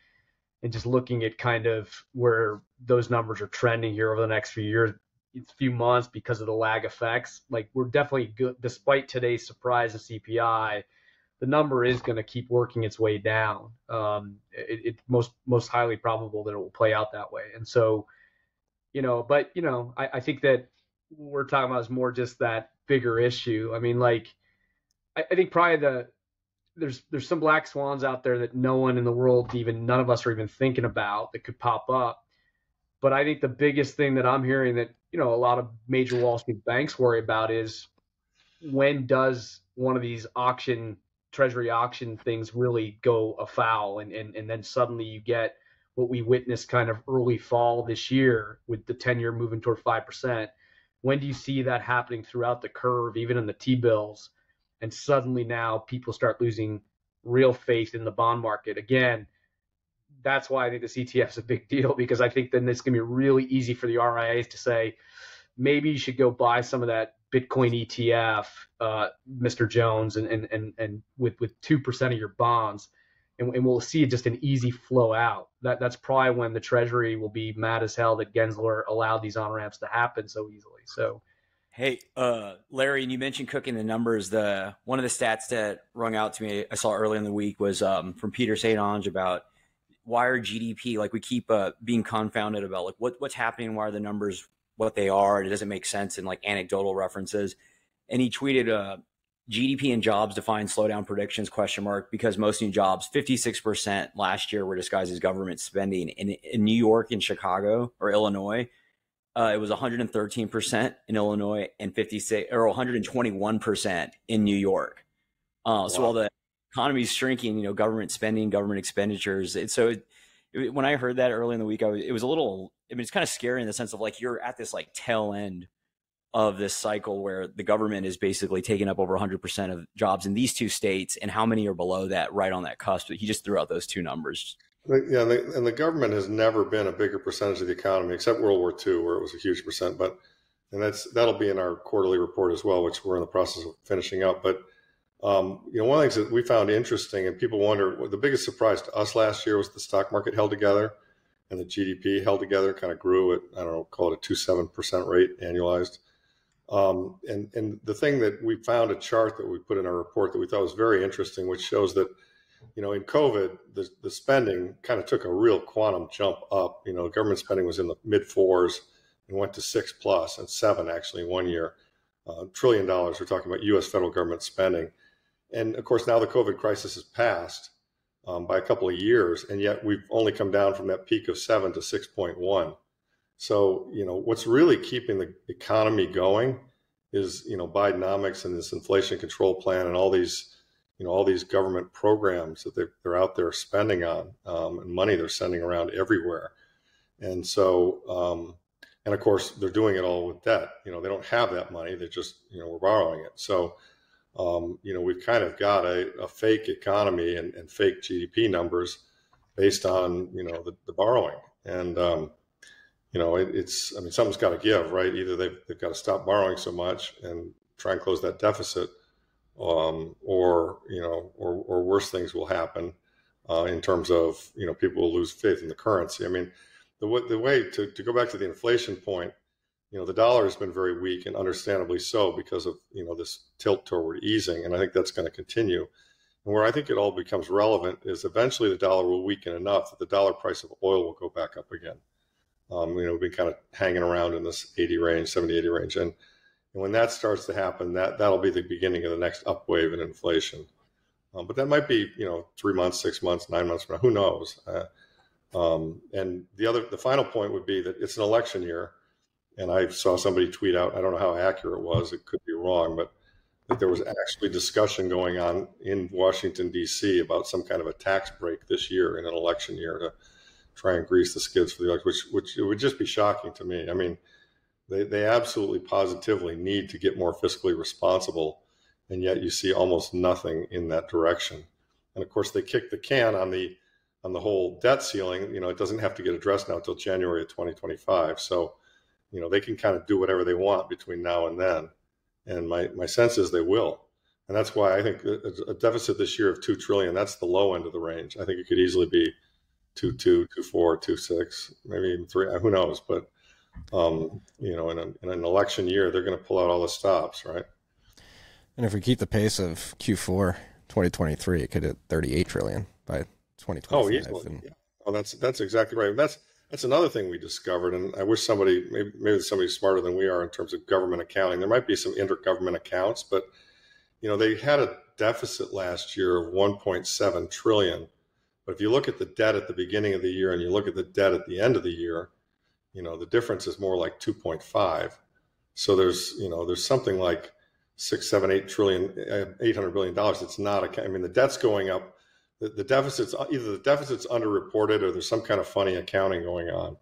and just looking at kind of where those numbers are trending here over the next few years, few months because of the lag effects. Like we're definitely good, despite today's surprise of CPI, the number is going to keep working its way down. Um, it, it's most most highly probable that it will play out that way. And so, you know, but you know, I, I think that we're talking about is more just that bigger issue. I mean, like, I, I think probably the there's there's some black swans out there that no one in the world, even none of us are even thinking about that could pop up. But I think the biggest thing that I'm hearing that you know a lot of major Wall Street banks worry about is when does one of these auction treasury auction things really go afoul and, and, and then suddenly you get what we witnessed kind of early fall this year with the 10 year moving toward 5%. When do you see that happening throughout the curve, even in the T bills? And suddenly now people start losing real faith in the bond market. Again, that's why I think this ETF is a big deal because I think then it's going to be really easy for the RIAs to say, maybe you should go buy some of that Bitcoin ETF, uh, Mr. Jones, and, and, and, and with, with 2% of your bonds. And, and, we'll see just an easy flow out. That That's probably when the Treasury will be mad as hell that Gensler allowed these on ramps to happen so easily. So, Hey, uh, Larry, and you mentioned cooking the numbers. The one of the stats that rung out to me I saw early in the week was um, from Peter St. Onge about why are GDP like we keep uh, being confounded about like what what's happening, why are the numbers what they are. It doesn't make sense in like anecdotal references. And he tweeted, uh, GDP and jobs define slowdown predictions question mark because most new jobs 56% last year were disguised as government spending. In, in New York and Chicago or Illinois uh, it was 113% in Illinois and 56 or 121% in New York. Uh, so while the economy is shrinking you know government spending government expenditures it, so it, it, when I heard that early in the week I was, it was a little I mean, it's kind of scary in the sense of like you're at this like tail end of this cycle where the government is basically taking up over 100% of jobs in these two states and how many are below that right on that cusp he just threw out those two numbers yeah and the government has never been a bigger percentage of the economy except world war ii where it was a huge percent but and that's that'll be in our quarterly report as well which we're in the process of finishing up but um, you know one of the things that we found interesting and people wonder well, the biggest surprise to us last year was the stock market held together and the GDP held together, kind of grew at I don't know, call it a two seven percent rate annualized. Um, and and the thing that we found a chart that we put in our report that we thought was very interesting, which shows that you know in COVID the the spending kind of took a real quantum jump up. You know, government spending was in the mid fours and went to six plus and seven actually one year. Uh, trillion dollars. We're talking about U.S. federal government spending, and of course now the COVID crisis has passed um, by a couple of years, and yet we've only come down from that peak of seven to 6.1. So, you know, what's really keeping the economy going is, you know, Bidenomics and this inflation control plan and all these, you know, all these government programs that they're, they're out there spending on um, and money they're sending around everywhere. And so, um, and of course, they're doing it all with debt. You know, they don't have that money; they just, you know, we're borrowing it. So, um, you know, we've kind of got a, a fake economy and, and, fake GDP numbers based on, you know, the, the borrowing. And, um, you know, it, it's, I mean, something's got to give, right? Either they've, they've got to stop borrowing so much and try and close that deficit, um, or, you know, or, or worse things will happen uh, in terms of, you know, people will lose faith in the currency. I mean, the, the way to, to go back to the inflation point, you know the dollar has been very weak and understandably so because of you know this tilt toward easing and i think that's going to continue and where i think it all becomes relevant is eventually the dollar will weaken enough that the dollar price of oil will go back up again um, you know we've been kind of hanging around in this 80 range 70 80 range and, and when that starts to happen that that'll be the beginning of the next upwave in inflation um, but that might be you know three months six months nine months from now who knows uh, um, and the other the final point would be that it's an election year and I saw somebody tweet out, I don't know how accurate it was, it could be wrong, but that there was actually discussion going on in Washington, D.C. about some kind of a tax break this year in an election year to try and grease the skids for the election, which, which it would just be shocking to me. I mean, they, they absolutely positively need to get more fiscally responsible, and yet you see almost nothing in that direction. And of course, they kicked the can on the on the whole debt ceiling. You know, it doesn't have to get addressed now until January of 2025. So you know, they can kind of do whatever they want between now and then. And my, my sense is they will. And that's why I think a deficit this year of two trillion, that's the low end of the range. I think it could easily be two two, two four, two six, maybe even three. Who knows? But um, you know, in, a, in an election year, they're going to pull out all the stops, right? And if we keep the pace of Q4 2023, it could hit 38 trillion by 2025. Oh, easily. And... Yeah. Oh, that's that's exactly right. That's that's another thing we discovered, and I wish somebody, maybe, maybe somebody smarter than we are in terms of government accounting. There might be some intergovernment accounts, but you know they had a deficit last year of 1.7 trillion. But if you look at the debt at the beginning of the year and you look at the debt at the end of the year, you know the difference is more like 2.5. So there's you know there's something like six, seven, eight trillion, uh, eight hundred billion dollars. It's not a. I mean the debt's going up the, the deficit's either the deficit's underreported or there's some kind of funny accounting going on.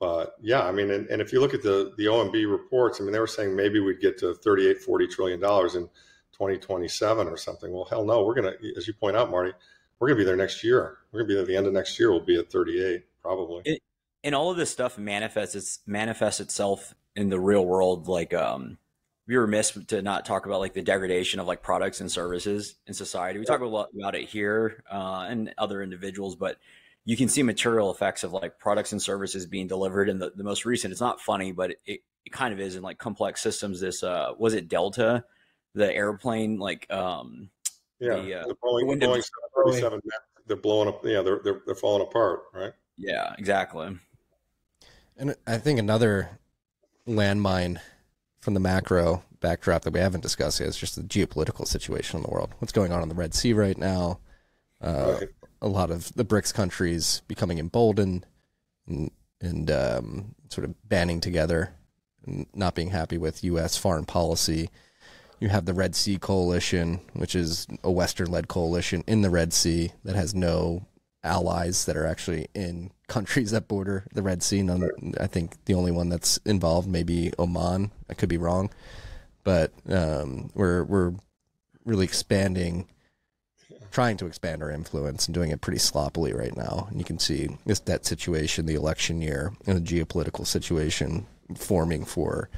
But yeah, I mean, and, and if you look at the the OMB reports, I mean, they were saying maybe we'd get to 38, 40 trillion dollars in 2027 or something. Well, hell no, we're gonna, as you point out, Marty, we're gonna be there next year. We're gonna be there at the end of next year. We'll be at 38 probably. It, and all of this stuff manifests its manifests itself in the real world, like um, we were remiss to not talk about like the degradation of like products and services in society. We talk a lot about it here uh, and other individuals, but you can see material effects of like products and services being delivered. And the, the most recent, it's not funny, but it, it kind of is in like complex systems. This uh, was it Delta, the airplane, like um, yeah, the, uh, the Boeing, the Boeing 737, they're blowing up. Yeah, they're, they're they're falling apart, right? Yeah, exactly. And I think another landmine from the macro backdrop that we haven't discussed yet is just the geopolitical situation in the world. What's going on in the Red Sea right now? Uh, right. A lot of the BRICS countries becoming emboldened and, and um, sort of banding together and not being happy with U.S. foreign policy. You have the Red Sea Coalition, which is a Western led coalition in the Red Sea that has no allies that are actually in countries that border the Red Sea. None, I think the only one that's involved may be Oman. I could be wrong, but um, we're we're really expanding, trying to expand our influence and doing it pretty sloppily right now. And you can see this debt situation, the election year, and the geopolitical situation forming for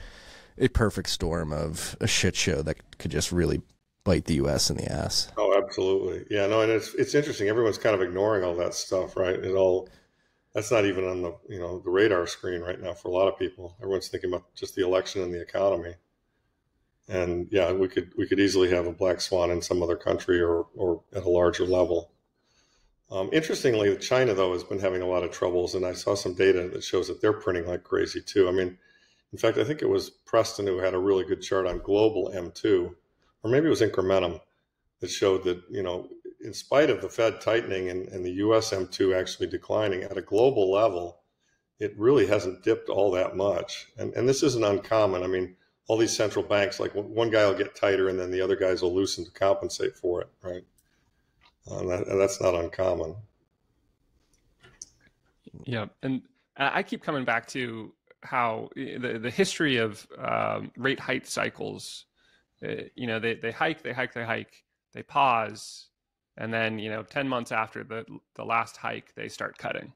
a perfect storm of a shit show that could just really bite the U.S. in the ass. Oh, absolutely. Yeah, no, and it's it's interesting. Everyone's kind of ignoring all that stuff, right? It all that's not even on the you know the radar screen right now for a lot of people. Everyone's thinking about just the election and the economy. And yeah, we could we could easily have a black swan in some other country or or at a larger level. Um, interestingly, China though has been having a lot of troubles, and I saw some data that shows that they're printing like crazy too. I mean, in fact, I think it was Preston who had a really good chart on global M2 or maybe it was incrementum that showed that you know in spite of the Fed tightening and, and the US M2 actually declining at a global level, it really hasn't dipped all that much. And and this isn't uncommon. I mean, all these central banks, like one guy will get tighter and then the other guys will loosen to compensate for it, right? Uh, that, and that's not uncommon. Yeah, and I keep coming back to how the the history of um, rate height cycles uh, you know, they, they hike, they hike, they hike, they pause, and then you know, ten months after the the last hike, they start cutting.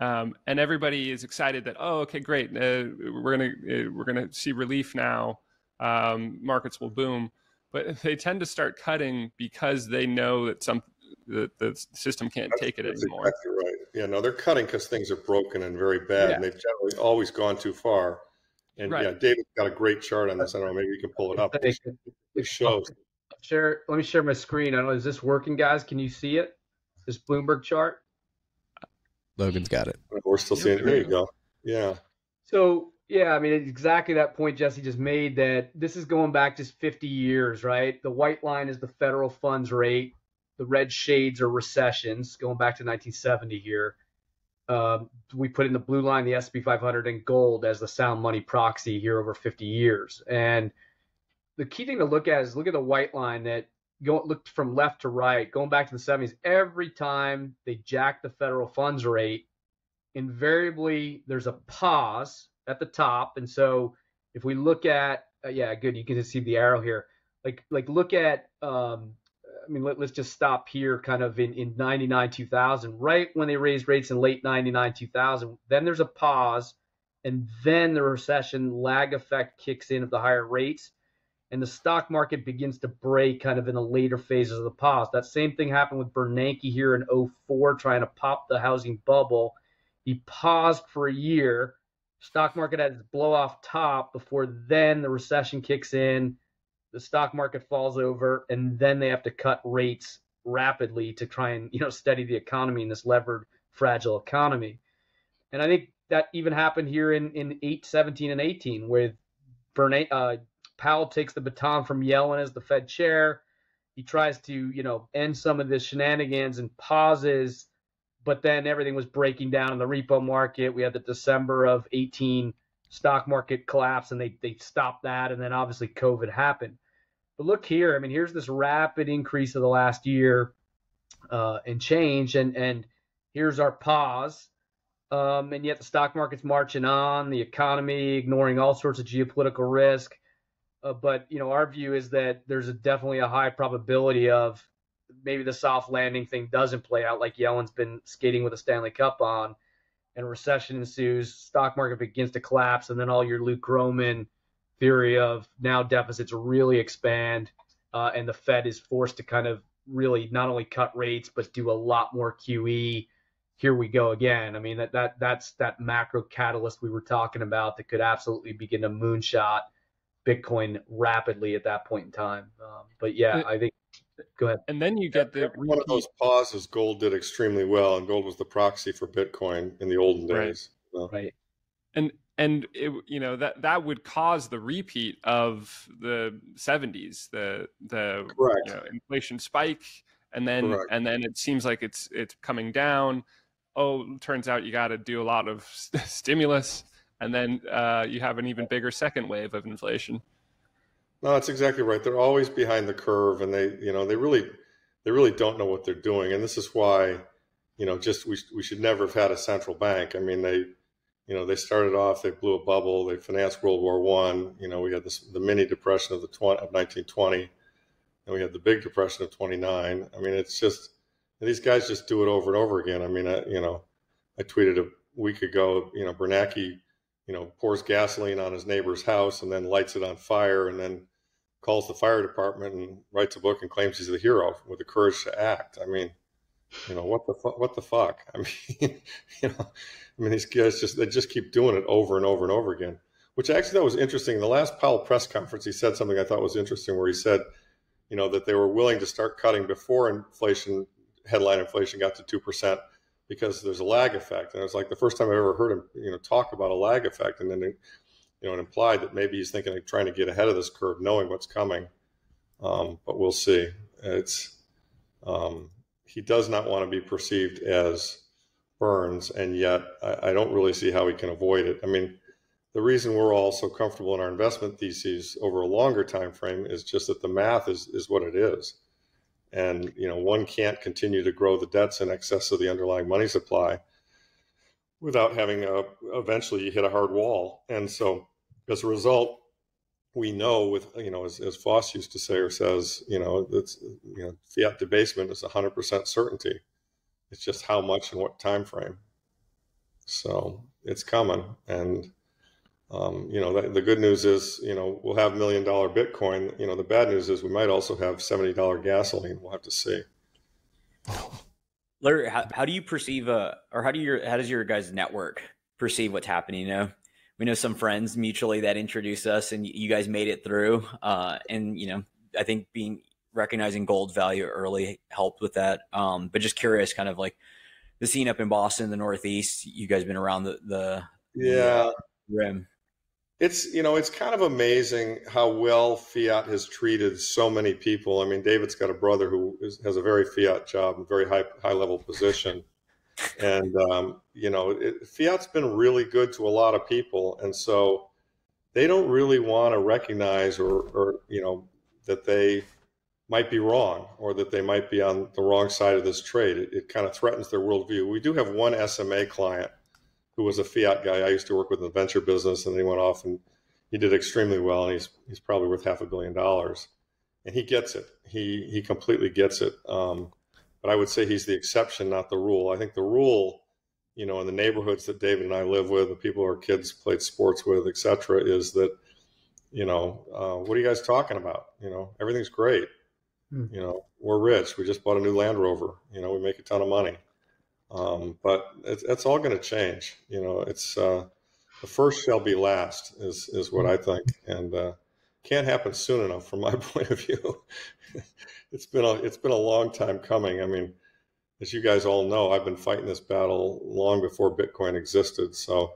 Um, and everybody is excited that oh, okay, great, uh, we're gonna uh, we're gonna see relief now. Um, markets will boom, but they tend to start cutting because they know that some the, the system can't That's, take it anymore. Exactly right. Yeah, no, they're cutting because things are broken and very bad, yeah. and they've generally always gone too far. And right. yeah, David's got a great chart on this. I don't know, maybe you can pull it up. It shows. Share. Let me share my screen. I don't know. Is this working, guys? Can you see it? This Bloomberg chart. Logan's got it. We're still seeing it. There you go. Yeah. So yeah, I mean, it's exactly that point Jesse just made that this is going back just 50 years, right? The white line is the federal funds rate. The red shades are recessions, going back to 1970 here. Um, we put in the blue line, the S&P 500 and gold as the sound money proxy here over 50 years. And the key thing to look at is look at the white line that go looked from left to right, going back to the 70s. Every time they jack the federal funds rate, invariably there's a pause at the top. And so if we look at, uh, yeah, good, you can just see the arrow here. Like like look at um, I mean, let, us just stop here kind of in, in 99, 2000, right when they raised rates in late 99, 2000. Then there's a pause, and then the recession lag effect kicks in of the higher rates, and the stock market begins to break kind of in the later phases of the pause. That same thing happened with Bernanke here in 04, trying to pop the housing bubble. He paused for a year. Stock market had its blow off top before then the recession kicks in the stock market falls over, and then they have to cut rates rapidly to try and you know steady the economy in this levered, fragile economy. And I think that even happened here in, in 8, 17, and 18 with Bernay, uh, Powell takes the baton from Yellen as the Fed chair. He tries to, you know, end some of the shenanigans and pauses, but then everything was breaking down in the repo market. We had the December of 18 stock market collapse and they, they stopped that. And then obviously COVID happened. But look here, I mean, here's this rapid increase of the last year uh, and change. And, and here's our pause. Um, and yet the stock market's marching on, the economy ignoring all sorts of geopolitical risk. Uh, but you know, our view is that there's a, definitely a high probability of maybe the soft landing thing doesn't play out like Yellen's been skating with a Stanley Cup on, and recession ensues, stock market begins to collapse, and then all your Luke Gromen theory of now deficits really expand, uh, and the Fed is forced to kind of really not only cut rates but do a lot more QE. Here we go again. I mean that that that's that macro catalyst we were talking about that could absolutely begin to moonshot Bitcoin rapidly at that point in time. Um, but yeah, I think. Go ahead. And then you get the one of those pauses. Gold did extremely well, and gold was the proxy for Bitcoin in the olden days. Right. Right. And and it, you know that that would cause the repeat of the 70s, the the you know, inflation spike, and then Correct. and then it seems like it's it's coming down. Oh, turns out you got to do a lot of st- stimulus and then uh, you have an even bigger second wave of inflation. No, that's exactly right. They're always behind the curve, and they, you know, they really, they really don't know what they're doing. And this is why, you know, just we we should never have had a central bank. I mean, they, you know, they started off, they blew a bubble, they financed World War One. You know, we had this the mini depression of the 20, of 1920, and we had the big depression of 29. I mean, it's just these guys just do it over and over again. I mean, I, you know, I tweeted a week ago, you know, Bernanke you know, pours gasoline on his neighbor's house and then lights it on fire and then calls the fire department and writes a book and claims he's the hero with the courage to act. I mean, you know, what the fu- what the fuck? I mean, you know, I mean, these guys just they just keep doing it over and over and over again. Which actually that was interesting. In the last Powell press conference, he said something I thought was interesting, where he said, you know, that they were willing to start cutting before inflation, headline inflation, got to two percent because there's a lag effect. And it's like the first time I ever heard him, you know, talk about a lag effect. And then, you know, it implied that maybe he's thinking of trying to get ahead of this curve, knowing what's coming. Um, but we'll see. It's um, he does not want to be perceived as Burns, and yet I, I don't really see how he can avoid it. I mean, the reason we're all so comfortable in our investment theses over a longer time frame is just that the math is is what it is and you know one can't continue to grow the debts in excess of the underlying money supply without having a eventually you hit a hard wall and so as a result we know with you know as, as Foss used to say or says you know it's you know fiat debasement is 100% certainty it's just how much and what time frame so it's coming and um, you know, the, the, good news is, you know, we'll have million dollar Bitcoin. You know, the bad news is we might also have seventy dollar gasoline. We'll have to see. Larry, how, how do you perceive, uh, or how do your how does your guys' network perceive what's happening? You know, we know some friends mutually that introduced us, and you guys made it through. Uh, and you know, I think being recognizing gold value early helped with that. Um, but just curious, kind of like the scene up in Boston, the Northeast. You guys been around the the yeah. The, uh, rim it's you know it's kind of amazing how well fiat has treated so many people i mean david's got a brother who is, has a very fiat job and very high high level position and um, you know it, fiat's been really good to a lot of people and so they don't really want to recognize or, or you know that they might be wrong or that they might be on the wrong side of this trade it, it kind of threatens their worldview we do have one sma client who was a fiat guy I used to work with in the venture business, and he went off and he did extremely well, and he's he's probably worth half a billion dollars, and he gets it. He he completely gets it. Um, but I would say he's the exception, not the rule. I think the rule, you know, in the neighborhoods that David and I live with, the people our kids played sports with, et cetera, is that, you know, uh, what are you guys talking about? You know, everything's great. Hmm. You know, we're rich. We just bought a new Land Rover. You know, we make a ton of money. Um, but it's, it's all going to change. You know, it's uh, the first shall be last is is what I think, and uh, can't happen soon enough from my point of view. it's been a it's been a long time coming. I mean, as you guys all know, I've been fighting this battle long before Bitcoin existed. So,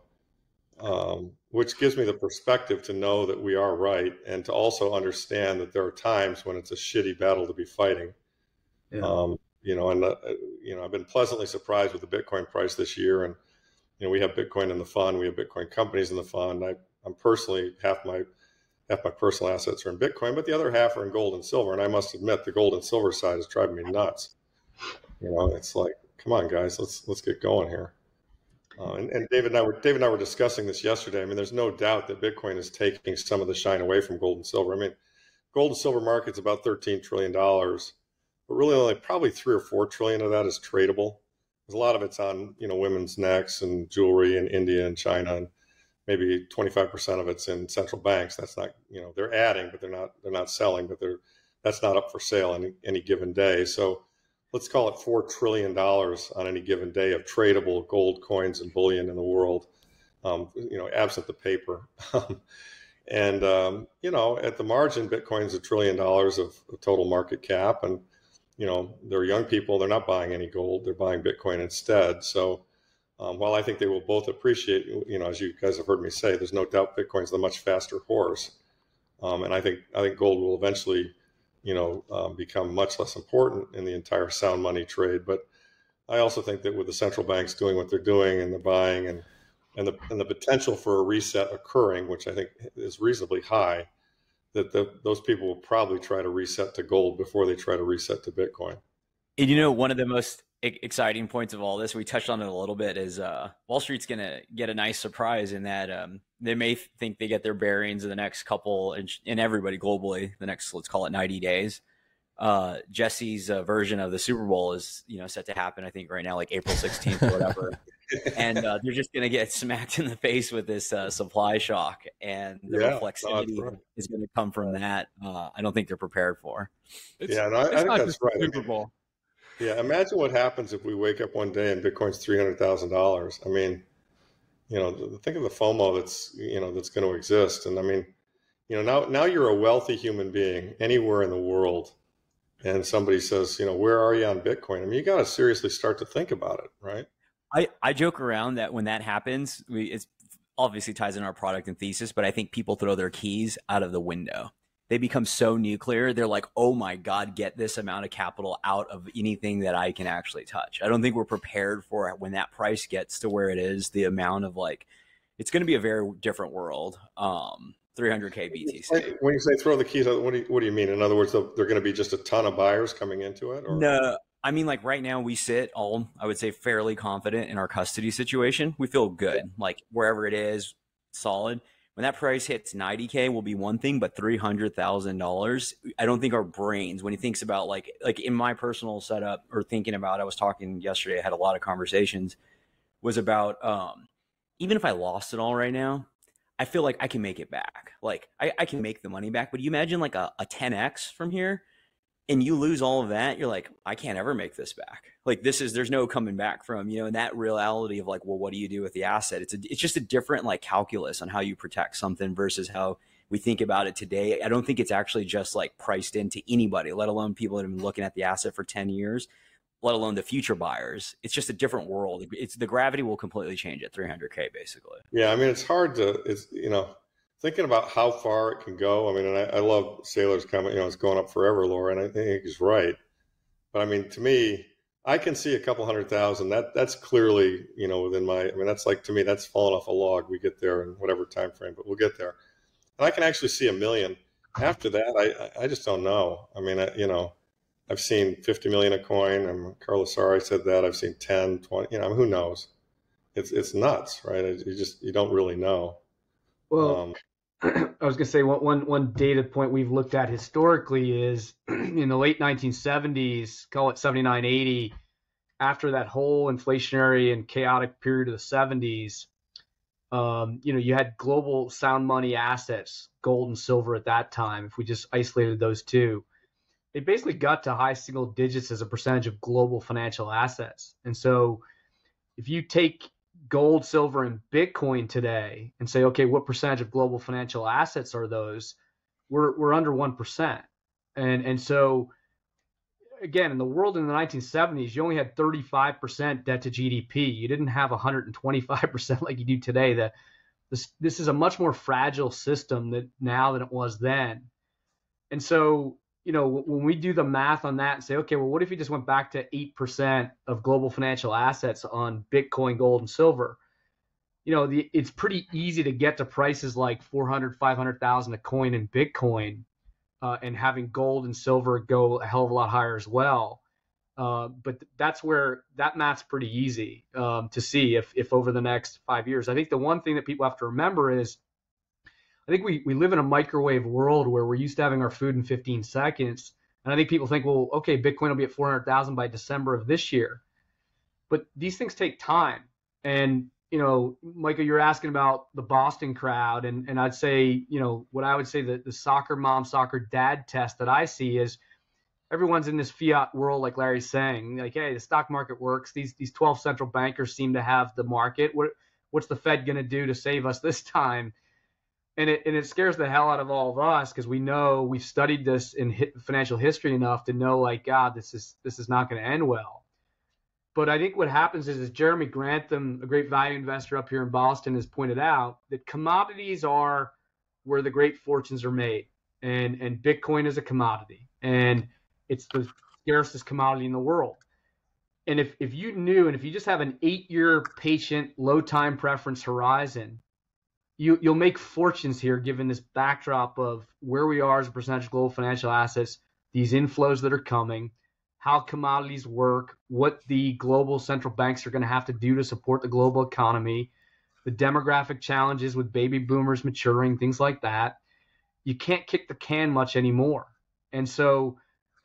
um, which gives me the perspective to know that we are right and to also understand that there are times when it's a shitty battle to be fighting. Yeah. Um, you know, and uh, you know, I've been pleasantly surprised with the Bitcoin price this year, and you know, we have Bitcoin in the fund, we have Bitcoin companies in the fund. I, I'm personally half my half my personal assets are in Bitcoin, but the other half are in gold and silver. And I must admit, the gold and silver side is driving me nuts. You know, it's like, come on, guys, let's let's get going here. Uh, and, and, David and I were David and I were discussing this yesterday. I mean, there's no doubt that Bitcoin is taking some of the shine away from gold and silver. I mean, gold and silver market's about 13 trillion dollars, but really only probably three or four trillion of that is tradable. There's a lot of it's on you know women's necks and jewelry in India and China, and maybe 25% of it's in central banks. That's not you know they're adding, but they're not they're not selling, but they're that's not up for sale any any given day. So let's call it four trillion dollars on any given day of tradable gold coins and bullion in the world. Um, you know, absent the paper. and um, you know, at the margin, Bitcoin's a trillion dollars of, of, total market cap, and you know, they're young people. They're not buying any gold. They're buying Bitcoin instead. So, um, while I think they will both appreciate, you know, as you guys have heard me say, there's no doubt Bitcoin's the much faster horse, um, and I think I think gold will eventually you know, um, become much less important in the entire sound money trade. But I also think that with the central banks doing what they're doing and the buying and and the and the potential for a reset occurring, which I think is reasonably high, that the, those people will probably try to reset to gold before they try to reset to Bitcoin. And you know, one of the most exciting points of all this, we touched on it a little bit, is uh, Wall Street's going to get a nice surprise in that um, they may think they get their bearings in the next couple, and, and everybody globally, the next let's call it ninety days. Uh, Jesse's uh, version of the Super Bowl is you know set to happen. I think right now, like April sixteenth or whatever, and uh, they're just going to get smacked in the face with this uh, supply shock, and the yeah, reflexivity right. is going to come from that. Uh, I don't think they're prepared for. It's, yeah, no, I, I think that's right. Super Bowl. Yeah, imagine what happens if we wake up one day and Bitcoin's three hundred thousand dollars. I mean, you know, think of the FOMO that's you know that's going to exist. And I mean, you know, now now you're a wealthy human being anywhere in the world, and somebody says, you know, where are you on Bitcoin? I mean, you got to seriously start to think about it, right? I I joke around that when that happens, we it's obviously ties in our product and thesis, but I think people throw their keys out of the window they become so nuclear. They're like, oh my God, get this amount of capital out of anything that I can actually touch. I don't think we're prepared for it when that price gets to where it is, the amount of like, it's going to be a very different world. Um, 300k BTC. When you say throw the keys, out, what do you, what do you mean? In other words, they're going to be just a ton of buyers coming into it? Or? No, I mean, like right now, we sit all, I would say, fairly confident in our custody situation. We feel good, like wherever it is, solid when that price hits 90k will be one thing but $300000 i don't think our brains when he thinks about like like in my personal setup or thinking about i was talking yesterday i had a lot of conversations was about um even if i lost it all right now i feel like i can make it back. Like i, I can make the money back. But you imagine like a, a 10x from here and you lose all of that, you're like, I can't ever make this back. Like this is there's no coming back from, you know, and that reality of like, well, what do you do with the asset? It's a, it's just a different like calculus on how you protect something versus how we think about it today. I don't think it's actually just like priced into anybody, let alone people that have been looking at the asset for 10 years, let alone the future buyers. It's just a different world. It's the gravity will completely change at 300k basically. Yeah, I mean it's hard to it's you know thinking about how far it can go. I mean, and I, I love Saylor's comment. You know, it's going up forever, Laura, and I think he's right. But I mean, to me, I can see a couple hundred thousand. That that's clearly you know within my. I mean, that's like to me that's falling off a log. We get there in whatever time frame, but we'll get there. And I can actually see a million. After that, I I just don't know. I mean, I, you know, I've seen 50 million a coin. I'm Carlos Sari said that. I've seen 10, 20. You know, who knows? It's it's nuts, right? You just you don't really know. Well, um, I was going to say one, one, one data point we've looked at historically is in the late 1970s, call it 79, 80, after that whole inflationary and chaotic period of the 70s, um, you know, you had global sound money assets, gold and silver at that time. If we just isolated those two, they basically got to high single digits as a percentage of global financial assets. And so, if you take gold, silver, and Bitcoin today and say, okay, what percentage of global financial assets are those? We're we're under one percent, and and so again, in the world in the 1970s, you only had 35% debt to GDP. You didn't have 125% like you do today. That this this is a much more fragile system that now than it was then. And so, you know, when we do the math on that and say, okay, well, what if you just went back to 8% of global financial assets on Bitcoin, gold, and silver? You know, the, it's pretty easy to get to prices like 400, 500,000 a coin in Bitcoin uh, and having gold and silver go a hell of a lot higher as well. Uh, but that's where that math's pretty easy um, to see if, if over the next five years. I think the one thing that people have to remember is I think we, we live in a microwave world where we're used to having our food in 15 seconds. And I think people think, well, okay, Bitcoin will be at 400,000 by December of this year. But these things take time. And you know, Michael, you're asking about the Boston crowd, and and I'd say, you know, what I would say that the soccer mom, soccer dad test that I see is everyone's in this fiat world, like Larry's saying, like, hey, the stock market works. These these 12 central bankers seem to have the market. What what's the Fed going to do to save us this time? And it and it scares the hell out of all of us because we know we've studied this in financial history enough to know, like, God, this is this is not going to end well. But I think what happens is, as Jeremy Grantham, a great value investor up here in Boston, has pointed out, that commodities are where the great fortunes are made, and and Bitcoin is a commodity, and it's the scarcest commodity in the world. And if if you knew, and if you just have an eight-year patient, low time preference horizon, you you'll make fortunes here, given this backdrop of where we are as a percentage of global financial assets, these inflows that are coming how commodities work, what the global central banks are going to have to do to support the global economy, the demographic challenges with baby boomers maturing, things like that. You can't kick the can much anymore. And so,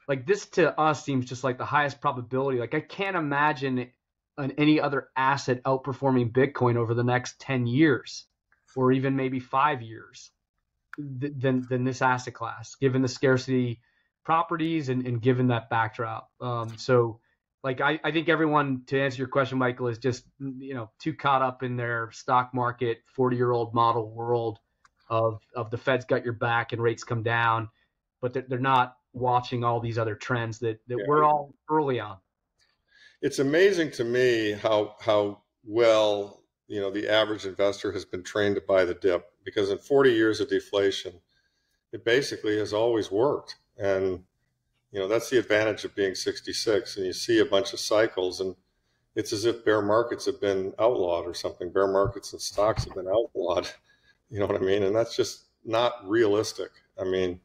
like, this to us seems just like the highest probability. Like, I can't imagine an, any other asset outperforming Bitcoin over the next 10 years or even maybe five years than, than this asset class, given the scarcity properties and, and given that backdrop. Um, so, like, I, I think everyone, to answer your question, Michael, is just, you know, too caught up in their stock market 40 year old model world of, of the Fed's got your back and rates come down, but they're, they're not watching all these other trends that, that yeah. we're all early on. It's amazing to me how, how well, you know, the average investor has been trained to buy the dip because in 40 years of deflation, it basically has always worked. And, you know, that's the advantage of being 66. And you see a bunch of cycles, and it's as if bear markets have been outlawed or something. Bear markets and stocks have been outlawed. You know what I mean? And that's just not realistic. I mean,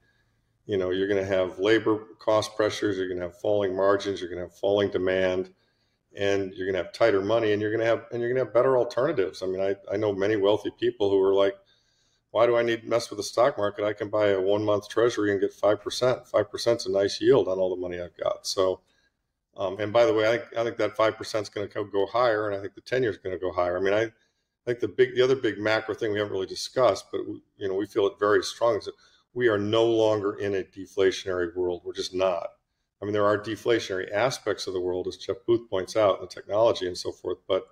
you know, you're going to have labor cost pressures, you're going to have falling margins, you're going to have falling demand, and you're going to have tighter money, and you're going to have and you're going to have better alternatives. I mean, I, I know many wealthy people who are like, why do I need to mess with the stock market? I can buy a one month treasury and get 5%. 5% is a nice yield on all the money I've got. So, um, and by the way, I, I think that 5% is going to go higher, and I think the 10 year is going to go higher. I mean, I, think the big, the other big macro thing we haven't really discussed, but we, you know, we feel it very strong is that we are no longer in a deflationary world. We're just not. I mean, there are deflationary aspects of the world, as Jeff Booth points out, the technology and so forth, but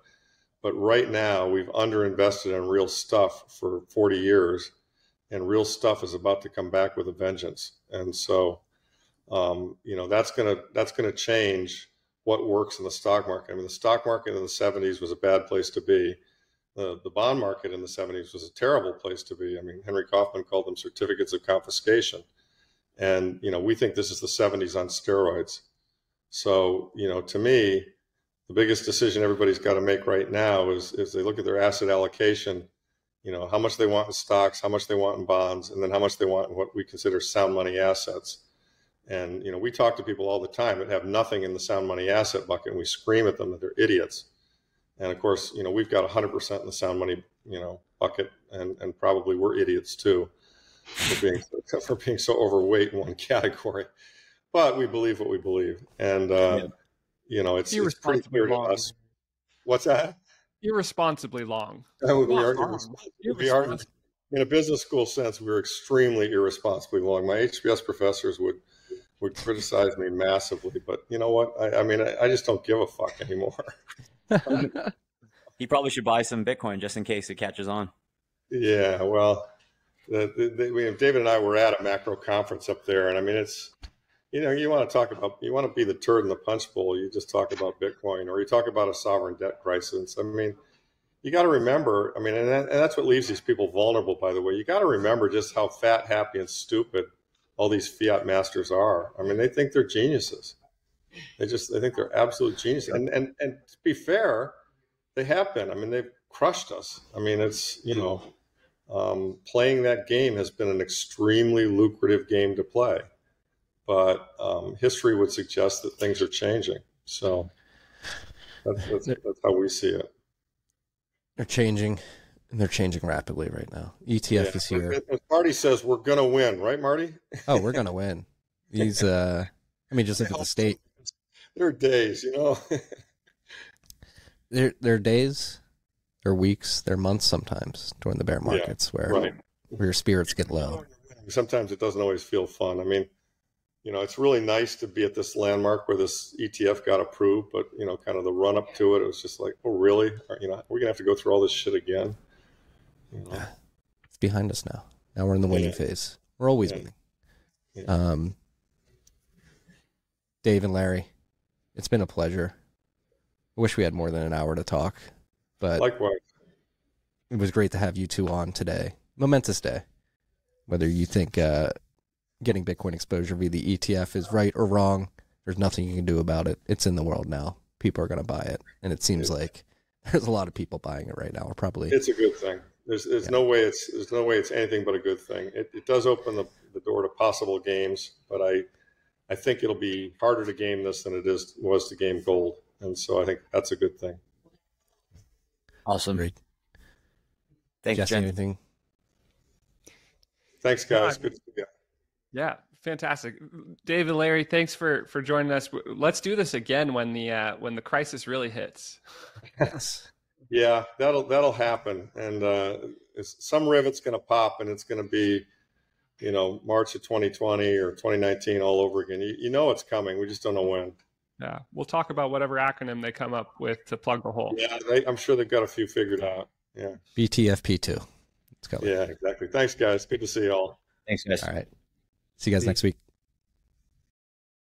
but right now, we've underinvested in real stuff for 40 years, and real stuff is about to come back with a vengeance. And so, um, you know, that's gonna that's gonna change what works in the stock market. I mean, the stock market in the 70s was a bad place to be. The, the bond market in the 70s was a terrible place to be. I mean, Henry Kaufman called them certificates of confiscation. And, you know, we think this is the 70s on steroids. So, you know, to me, the biggest decision everybody's got to make right now is is they look at their asset allocation, you know, how much they want in stocks, how much they want in bonds, and then how much they want in what we consider sound money assets. And you know, we talk to people all the time that have nothing in the sound money asset bucket, and we scream at them that they're idiots. And of course, you know, we've got 100% in the sound money, you know, bucket, and and probably we're idiots too for being for being so overweight in one category. But we believe what we believe, and. Uh, yeah you know, it's, it's pretty clear to us. What's that? Irresponsibly long. Oh, we, are, we are, in a business school sense, we're extremely irresponsibly long. My HBS professors would would criticize me massively, but you know what? I, I mean, I, I, just don't give a fuck anymore. he probably should buy some Bitcoin just in case it catches on. Yeah, well, the, the, the, David and I were at a macro conference up there, and I mean, it's you know, you want to talk about, you want to be the turd in the punch bowl. You just talk about Bitcoin or you talk about a sovereign debt crisis. I mean, you got to remember, I mean, and, that, and that's what leaves these people vulnerable, by the way. You got to remember just how fat, happy, and stupid all these fiat masters are. I mean, they think they're geniuses. They just, they think they're absolute geniuses. And, and, and to be fair, they have been. I mean, they've crushed us. I mean, it's, you know, um, playing that game has been an extremely lucrative game to play but um, history would suggest that things are changing. So that's, that's, that's, how we see it. They're changing, and they're changing rapidly right now. ETF yeah. is here. As Marty says, we're going to win, right, Marty? oh, we're going to win. He's, uh, I mean, just look at the state. There are days, you know. there, there are days, there are weeks, there are months sometimes during the bear markets yeah, where, right. where your spirits get low. Sometimes it doesn't always feel fun. I mean, you know, it's really nice to be at this landmark where this ETF got approved, but you know, kind of the run up to it, it was just like, oh, really? You know, we're gonna have to go through all this shit again. You know? yeah. It's behind us now. Now we're in the winning yeah. phase. We're always winning. Um, Dave and Larry, it's been a pleasure. I wish we had more than an hour to talk, but likewise, it was great to have you two on today. Momentous day. Whether you think uh, getting Bitcoin exposure via the ETF is right or wrong. There's nothing you can do about it. It's in the world now. People are going to buy it, and it seems like there's a lot of people buying it right now. Or probably it's a good thing. There's there's yeah. no way it's there's no way it's anything but a good thing. It, it does open the, the door to possible games, but I I think it'll be harder to game this than it is was to game gold, and so I think that's a good thing. Awesome. Great. Thanks, Jesse, anything? Thanks, guys. Good to see you. Yeah, fantastic, David, Larry. Thanks for for joining us. Let's do this again when the uh, when the crisis really hits. Yes. yeah, that'll that'll happen, and uh, some rivet's going to pop, and it's going to be, you know, March of 2020 or 2019 all over again. You, you know it's coming. We just don't know when. Yeah, we'll talk about whatever acronym they come up with to plug the hole. Yeah, they, I'm sure they've got a few figured out. Yeah. BTFP2. Let's go. Yeah, exactly. Thanks, guys. Good to see you all. Thanks, guys. All right. See you guys next week.